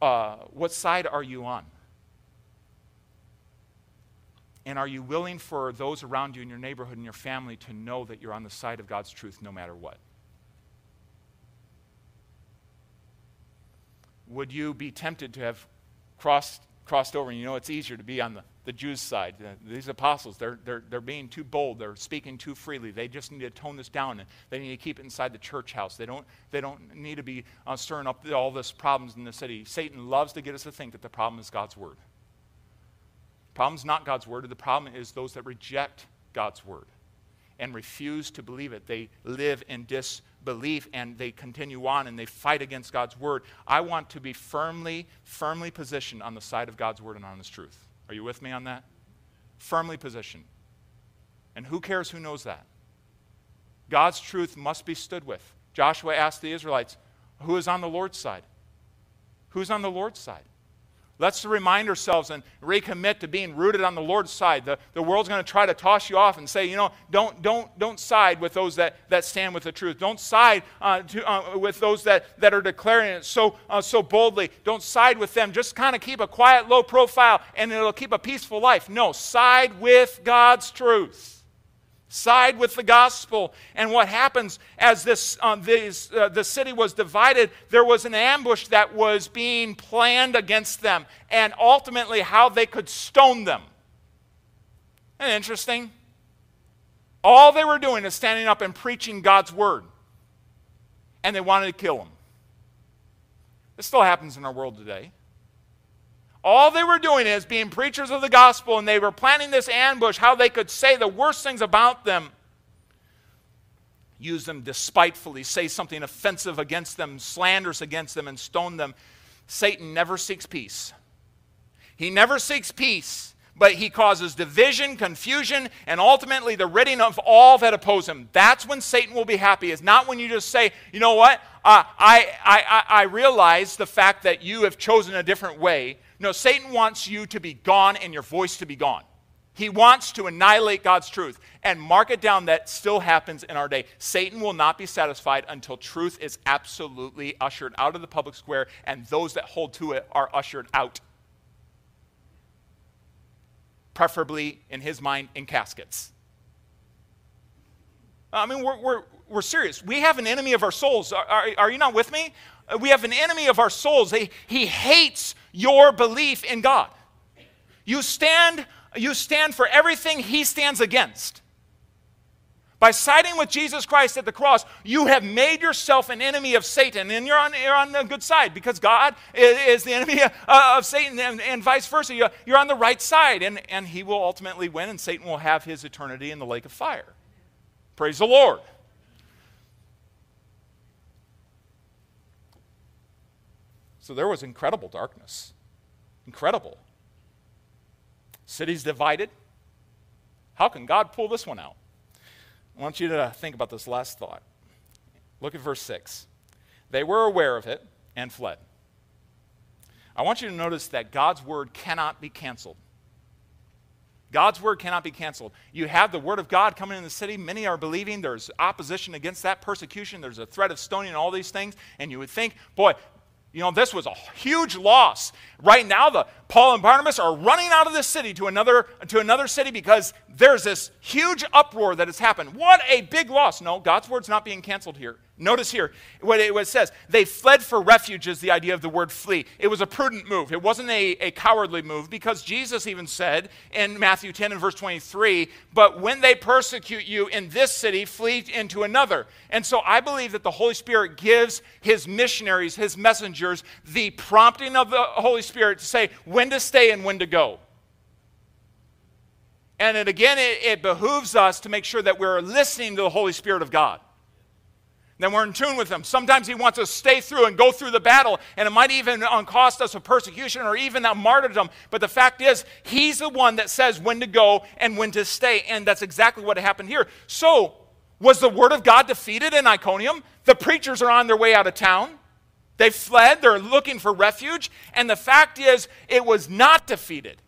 Speaker 2: uh, what side are you on? And are you willing for those around you in your neighborhood and your family to know that you're on the side of God's truth no matter what? Would you be tempted to have crossed, crossed over? And you know, it's easier to be on the, the Jews' side. Uh, these apostles, they're, they're, they're being too bold. They're speaking too freely. They just need to tone this down. And they need to keep it inside the church house. They don't, they don't need to be uh, stirring up all this problems in the city. Satan loves to get us to think that the problem is God's word problem's not God's word. The problem is those that reject God's word and refuse to believe it. They live in disbelief and they continue on and they fight against God's word. I want to be firmly, firmly positioned on the side of God's word and on his truth. Are you with me on that? Firmly positioned. And who cares who knows that? God's truth must be stood with. Joshua asked the Israelites, Who is on the Lord's side? Who's on the Lord's side? Let's remind ourselves and recommit to being rooted on the Lord's side. The, the world's going to try to toss you off and say, you know, don't, don't, don't side with those that, that stand with the truth. Don't side uh, to, uh, with those that, that are declaring it so, uh, so boldly. Don't side with them. Just kind of keep a quiet, low profile and it'll keep a peaceful life. No, side with God's truth side with the gospel. And what happens as this, uh, this uh, the city was divided, there was an ambush that was being planned against them, and ultimately how they could stone them. Isn't interesting? All they were doing is standing up and preaching God's word, and they wanted to kill them. This still happens in our world today. All they were doing is being preachers of the gospel, and they were planning this ambush, how they could say the worst things about them, use them despitefully, say something offensive against them, slanders against them, and stone them. Satan never seeks peace. He never seeks peace, but he causes division, confusion, and ultimately the ridding of all that oppose him. That's when Satan will be happy, is not when you just say, you know what, uh, I, I, I realize the fact that you have chosen a different way no, Satan wants you to be gone and your voice to be gone. He wants to annihilate God's truth. And mark it down, that still happens in our day. Satan will not be satisfied until truth is absolutely ushered out of the public square and those that hold to it are ushered out. Preferably, in his mind, in caskets. I mean, we're, we're, we're serious. We have an enemy of our souls. Are, are, are you not with me? We have an enemy of our souls. He, he hates your belief in God. You stand, you stand for everything he stands against. By siding with Jesus Christ at the cross, you have made yourself an enemy of Satan, and you're on, you're on the good side because God is, the enemy uh, of Satan, and, and vice versa. You're on the right side, and, and he will ultimately win, and Satan will have his eternity in the lake of fire. Praise the Lord. So there was incredible darkness. Incredible. Cities divided. How can God pull this one out? I want you to think about this last thought. Look at verse 6. They were aware of it and fled. I want you to notice that God's word cannot be canceled. God's word cannot be canceled. You have the word of God coming in the city. Many are believing. There's opposition against that persecution. There's a threat of stoning and all these things. And you would think, boy, you know, this was a huge loss. Right now, the Paul and Barnabas are running out of this city to another, to another city because there's this huge uproar that has happened. What a big loss. No, God's word's not being canceled here. Notice here what it, says. They fled for refuge, is the idea of the word flee. It was a prudent move. It wasn't a, a cowardly move because Jesus even said in Matthew 10 and verse 23, But when they persecute you in this city, flee into another. And so I believe that the Holy Spirit gives his missionaries, his messengers, the prompting of the Holy Spirit to say when to stay and when to go. And again, it, it behooves us to make sure that we're listening to the Holy Spirit of God then we're in tune with him. Sometimes he wants us to stay through and go through the battle, and it might even cost us a persecution or even a martyrdom. But the fact is, he's the one that says when to go and when to stay, and that's exactly what happened here. So, was the word of God defeated in Iconium? The preachers are on their way out of town. They fled, they're looking for refuge, and the fact is, it was not defeated.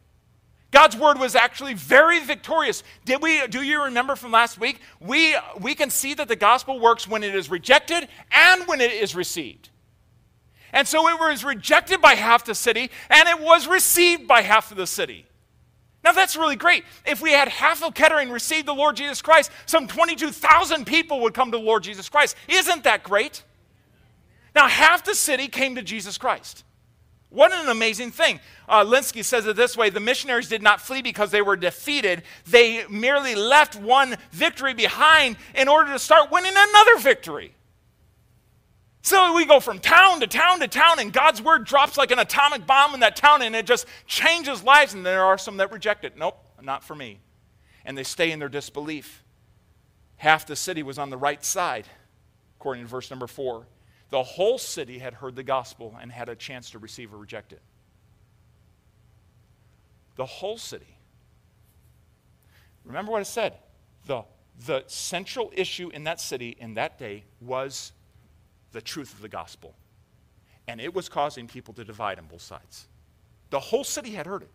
Speaker 2: God's word was actually very victorious. Did we do you remember from last week? We we can see that the gospel works when it is rejected and when it is received. And so it was rejected by half the city and it was received by half of the city. Now that's really great. If we had half of Kettering receive the Lord Jesus Christ, some 22,000 people would come to the Lord Jesus Christ. Isn't that great? Now half the city came to Jesus Christ. What an amazing thing. Uh, Lenski says it this way the missionaries did not flee because they were defeated. They merely left one victory behind in order to start winning another victory. So we go from town to town to town, and God's word drops like an atomic bomb in that town, and it just changes lives. And there are some that reject it. Nope, not for me. And they stay in their disbelief. Half the city was on the right side, according to verse number four. The whole city had heard the gospel and had a chance to receive or reject it. The whole city. Remember what I said. The, the central issue in that city in that day was the truth of the gospel. And it was causing people to divide on both sides. The whole city had heard it.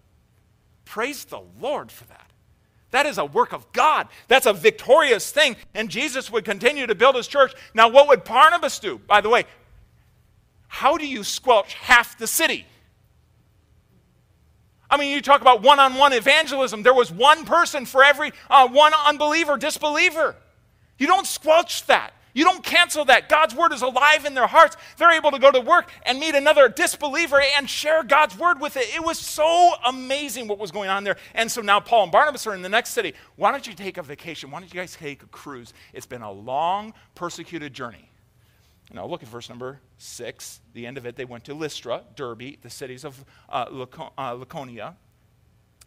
Speaker 2: Praise the Lord for that. That is a work of God. That's a victorious thing. And Jesus would continue to build his church. Now, what would Barnabas do? By the way, how do you squelch half the city? I mean, you talk about one on one evangelism. There was one person for every uh, one unbeliever, disbeliever. You don't squelch that. You don't cancel that. God's word is alive in their hearts. They're able to go to work and meet another disbeliever and share God's word with it. It was so amazing what was going on there. And so now Paul and Barnabas are in the next city. Why don't you take a vacation? Why don't you guys take a cruise? It's been a long, persecuted journey. Now look at verse number six. The end of it, they went to Lystra, Derbe, the cities of uh, uh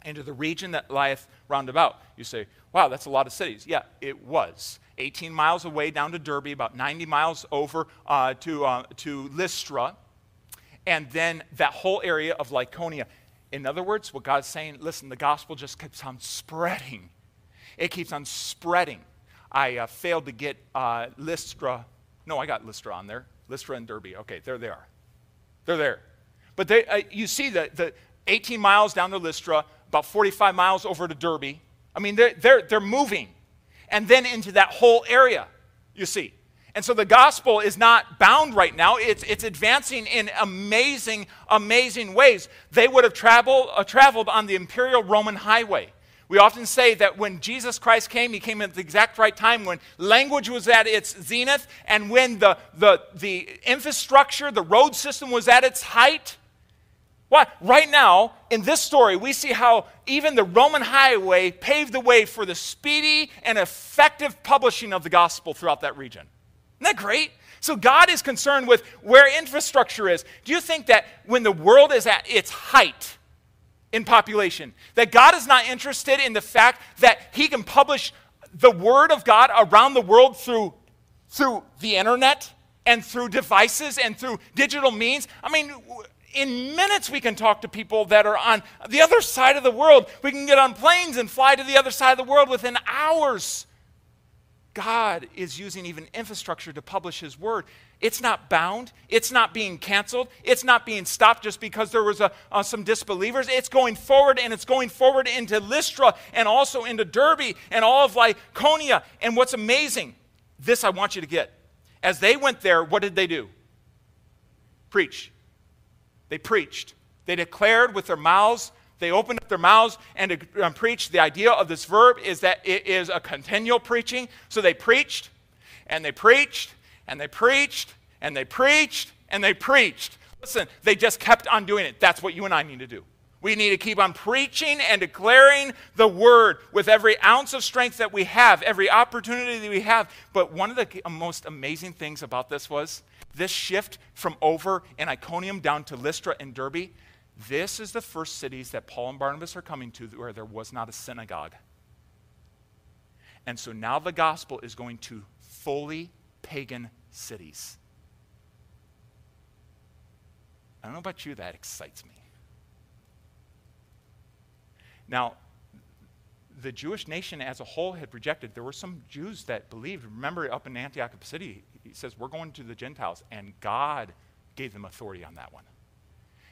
Speaker 2: Lycaonia, into the region that lieth round about. You say, wow, that's a lot of cities. Yeah, it was. 18 miles away down to Derbe, about 90 miles over uh, to, uh, to Lystra, and then that whole area of Lycaonia. In other words, what God's saying, listen, the gospel just keeps on spreading. It keeps on spreading. I uh, failed to get uh, Lystra. No, I got Lystra on there. Lystra and Derbe. Okay, there they are. They're there. But they, uh, you see the, the 18 miles down to Lystra, about 45 miles over to Derbe. I mean, they're, they're, they're moving. And then into that whole area, you see. And so the gospel is not bound right now. It's, it's advancing in amazing, amazing ways. They would have traveled, uh, traveled on the imperial Roman highway. We often say that when Jesus Christ came, he came at the exact right time when language was at its zenith and when the, the, the infrastructure, the road system was at its height. Why? Right now, in this story, we see how even the Roman highway paved the way for the speedy and effective publishing of the gospel throughout that region. Isn't that great? So, God is concerned with where infrastructure is. Do you think that when the world is at its height in population, that God is not interested in the fact that He can publish the Word of God around the world through, through the internet and through devices and through digital means? I mean, in minutes we can talk to people that are on the other side of the world. We can get on planes and fly to the other side of the world within hours. God is using even infrastructure to publish His word. It's not bound. It's not being canceled. It's not being stopped just because there was a, uh, some disbelievers. It's going forward, and it's going forward into Lystra and also into Derbe and all of Lycaonia. And what's amazing, this I want you to get. As they went there, what did they do? Preach. They preached. They declared with their mouths. They opened up their mouths and um, preached. The idea of this verb is that it is a continual preaching. So they preached, and they preached, and they preached, and they preached, and they preached. Listen, they just kept on doing it. That's what you and I need to do. We need to keep on preaching and declaring the word with every ounce of strength that we have, every opportunity that we have. But one of the most amazing things about this was this shift from over in Iconium down to Lystra and Derbe, this is the first cities that Paul and Barnabas are coming to where there was not a synagogue. And so now the gospel is going to fully pagan cities. I don't know about you, that excites me. Now, the Jewish nation as a whole had rejected. There were some Jews that believed. Remember, up in Antioch of City, he says, We're going to the Gentiles. And God gave them authority on that one.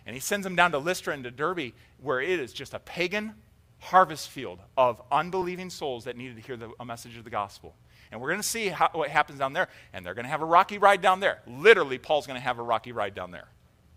Speaker 2: And he sends them down to Lystra and to Derbe, where it is just a pagan harvest field of unbelieving souls that needed to hear the, a message of the gospel. And we're going to see how, what happens down there. And they're going to have a rocky ride down there. Literally, Paul's going to have a rocky ride down there.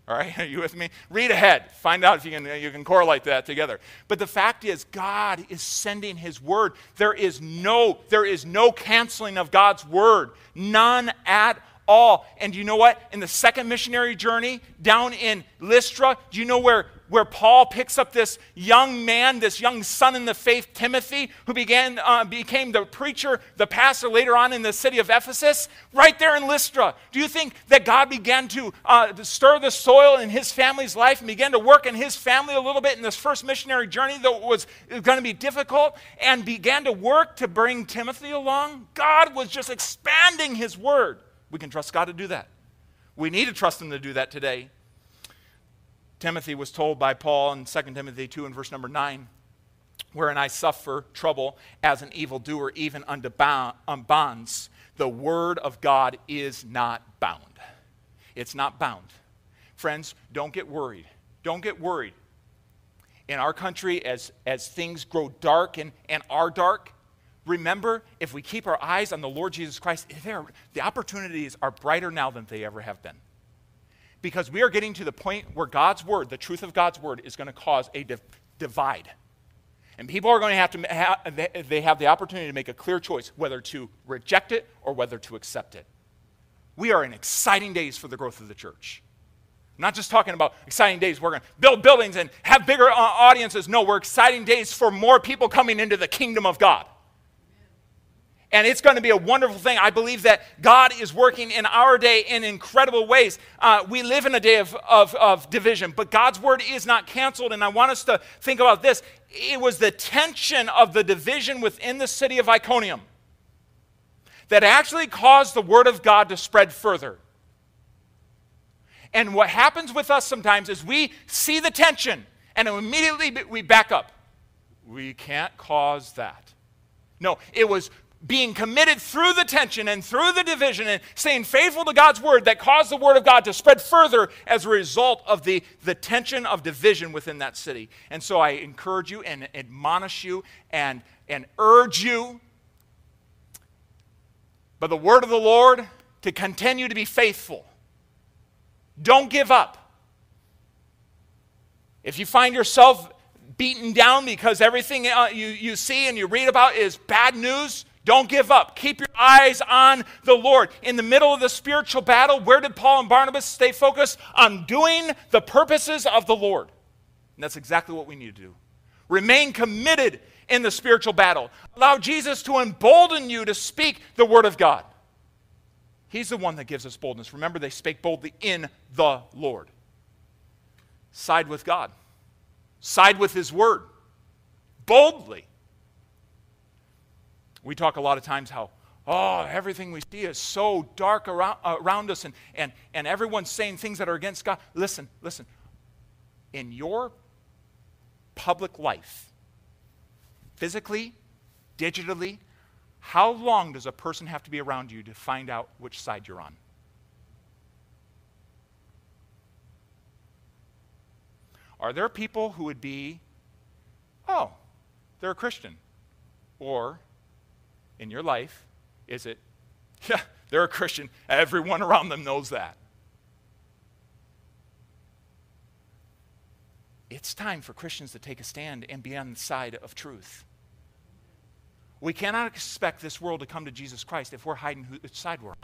Speaker 2: All right, are you with me? Read ahead. Find out if you can, uh, you can correlate that together. But the fact is, God is sending His word. There is no, there is no canceling of God's word. None at all. And you know what? In the second missionary journey down in Lystra, do you know where where Paul picks up this young man, this young son in the faith, Timothy, who began, uh, became the preacher, the pastor later on in the city of Ephesus, right there in Lystra. Do you think that God began to, uh, to stir the soil in his family's life and began to work in his family a little bit in this first missionary journey that was going to be difficult and began to work to bring Timothy along? God was just expanding his word. We can trust God to do that. We need to trust him to do that today. Timothy was told by Paul in 2 Timothy 2 and verse number 9, wherein I suffer trouble as an evildoer, even unto um, bonds. The word of God is not bound. It's not bound. Friends, don't get worried. Don't get worried. In our country, as, as things grow dark and, and are dark, remember, if we keep our eyes on the Lord Jesus Christ, the opportunities are brighter now than they ever have been because we are getting to the point where God's word, the truth of God's word, is going to cause a div- divide. And people are going to have to, have, they have the opportunity to make a clear choice whether to reject it or whether to accept it. We are in exciting days for the growth of the church. I'm not just talking about exciting days, we're going to build buildings and have bigger uh, audiences. No, we're exciting days for more people coming into the kingdom of God. And it's going to be a wonderful thing. I believe that God is working in our day in incredible ways. Uh, we live in a day of, of, of division, but God's word is not canceled. And I want us to think about this it was the tension of the division within the city of Iconium that actually caused the word of God to spread further. And what happens with us sometimes is we see the tension and immediately we back up. We can't cause that. No, it was being committed through the tension and through the division and staying faithful to God's word that caused the word of God to spread further as a result of the, the tension of division within that city. And so I encourage you and admonish you and, and urge you by the word of the Lord to continue to be faithful. Don't give up. If you find yourself beaten down because everything uh, you, you see and you read about is bad news, don't give up. Keep your eyes on the Lord. In the middle of the spiritual battle, where did Paul and Barnabas stay focused? On doing the purposes of the Lord. And that's exactly what we need to do. Remain committed in the spiritual battle. Allow Jesus to embolden you to speak the word of God. He's the one that gives us boldness. Remember, they spake boldly in the Lord. Side with God, side with His word, boldly. We talk a lot of times how, oh, everything we see is so dark around, around us and, and, and everyone's saying things that are against God. Listen, listen. In your public life, physically, digitally, how long does a person have to be around you to find out which side you're on? Are there people who would be, oh, they're a Christian? Or in your life? Is it, yeah, they're a Christian. Everyone around them knows that. It's time for Christians to take a stand and be on the side of truth. We cannot expect this world to come to Jesus Christ if we're hiding which side we're on.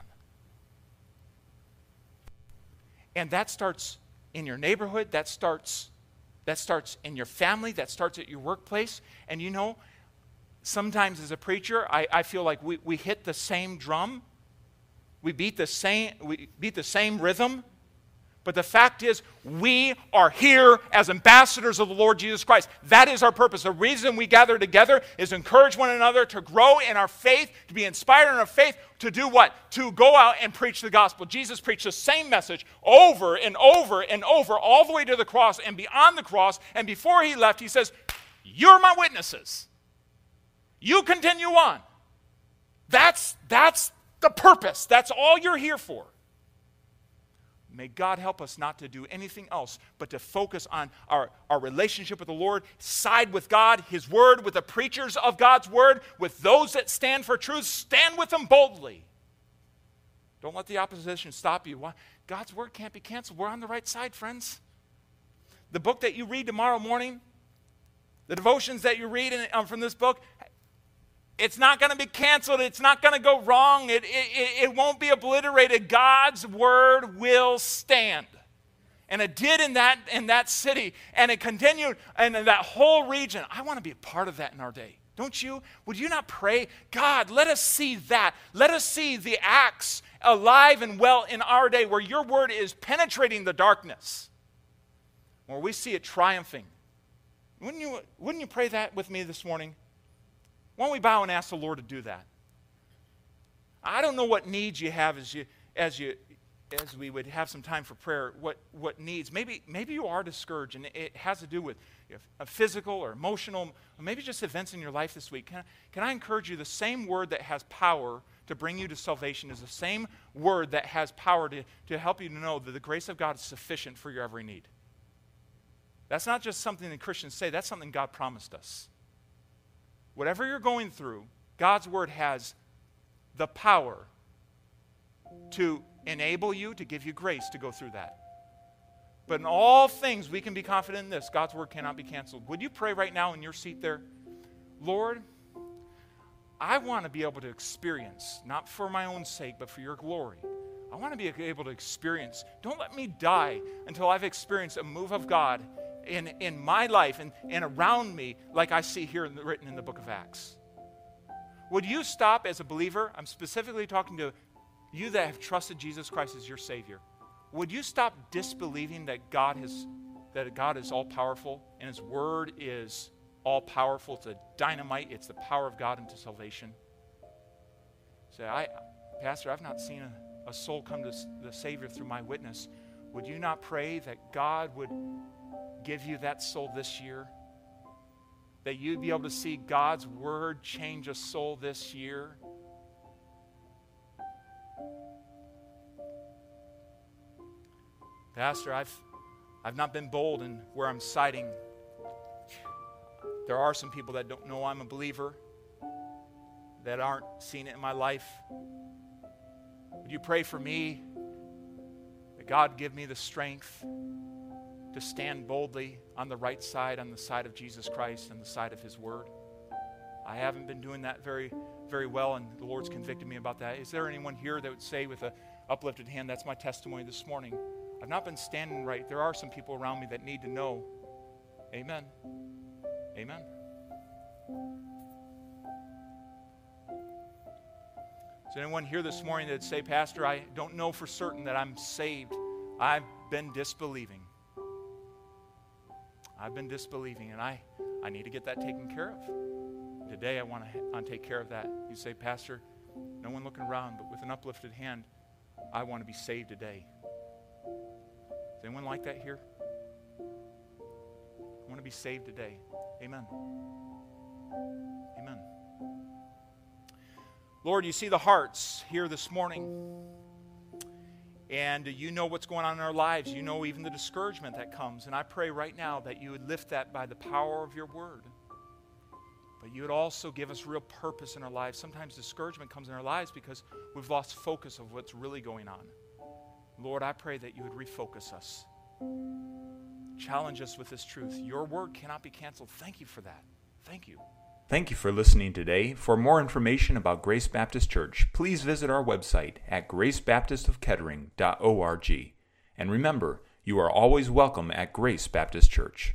Speaker 2: And that starts in your neighborhood, that starts that starts in your family, that starts at your workplace. And you know, sometimes as a preacher, I, I feel like we, we hit the same drum. We beat the same, we beat the same rhythm. But the fact is, we are here as ambassadors of the Lord Jesus Christ. That is our purpose. The reason we gather together is to encourage one another to grow in our faith, to be inspired in our faith, to do what? To go out and preach the gospel. Jesus preached the same message over and over and over, all the way to the cross and beyond the cross. And before he left, he says, You're my witnesses. You continue on. That's, that's the purpose. That's all you're here for. May God help us not to do anything else but to focus on our, our relationship with the Lord, side with God, His Word, with the preachers of God's Word, with those that stand for truth. Stand with them boldly. Don't let the opposition stop you. God's Word can't be canceled. We're on the right side, friends. The book that you read tomorrow morning, the devotions that you read in, um, from this book, it's not going to be canceled. It's not going to go wrong. It, it, it won't be obliterated. God's word will stand. And it did in that, in that city, and it continued in that whole region. I want to be a part of that in our day. Don't you? Would you not pray, God, let us see that. Let us see the acts alive and well in our day where your word is penetrating the darkness, where we see it triumphing. Wouldn't you, wouldn't you pray that with me this morning? Why don't we bow and ask the Lord to do that? I don't know what needs you have as you as you as we would have some time for prayer. What what needs? Maybe maybe you are discouraged, and it has to do with a physical or emotional, or maybe just events in your life this week. Can I, can I encourage you? The same word that has power to bring you to salvation is the same word that has power to, to help you to know that the grace of God is sufficient for your every need. That's not just something that Christians say, that's something God promised us whatever you're going through, God's word has the power to enable you, to give you grace to go through that. But in all things, we can be confident in this God's word cannot be canceled. Would you pray right now in your seat there? Lord, I want to be able to experience, not for my own sake, but for your glory. I want to be able to experience. Don't let me die until I've experienced a move of God in, in my life and, and around me, like I see here in the, written in the book of Acts. Would you stop as a believer? I'm specifically talking to you that have trusted Jesus Christ as your Savior. Would you stop disbelieving that God has that God is all powerful and His Word is all powerful? It's a dynamite. It's the power of God into salvation. Say, I, Pastor, I've not seen a, a soul come to the Savior through my witness. Would you not pray that God would give you that soul this year. That you'd be able to see God's word change a soul this year. Pastor, I've, I've not been bold in where I'm citing. There are some people that don't know I'm a believer, that aren't seeing it in my life. Would you pray for me that God give me the strength to stand boldly on the right side, on the side of Jesus Christ and the side of His Word. I haven't been doing that very, very well, and the Lord's convicted me about that. Is there anyone here that would say with an uplifted hand, That's my testimony this morning? I've not been standing right. There are some people around me that need to know. Amen. Amen. Is anyone here this morning that would say, Pastor, I don't know for certain that I'm saved? I've been disbelieving. I've been disbelieving, and I, I need to get that taken care of. Today, I want to take care of that. You say, Pastor, no one looking around, but with an uplifted hand, I want to be saved today. Is anyone like that here? I want to be saved today. Amen. Amen. Lord, you see the hearts here this morning. And you know what's going on in our lives. You know even the discouragement that comes. And I pray right now that you would lift that by the power of your word. But you would also give us real purpose in our lives. Sometimes discouragement comes in our lives because we've lost focus of what's really going on. Lord, I pray that you would refocus us. Challenge us with this truth. Your word cannot be canceled. Thank you for that. Thank you.
Speaker 1: Thank you for listening today. For more information about Grace Baptist Church, please visit our website at gracebaptistofkettering.org. And remember, you are always welcome at Grace Baptist Church.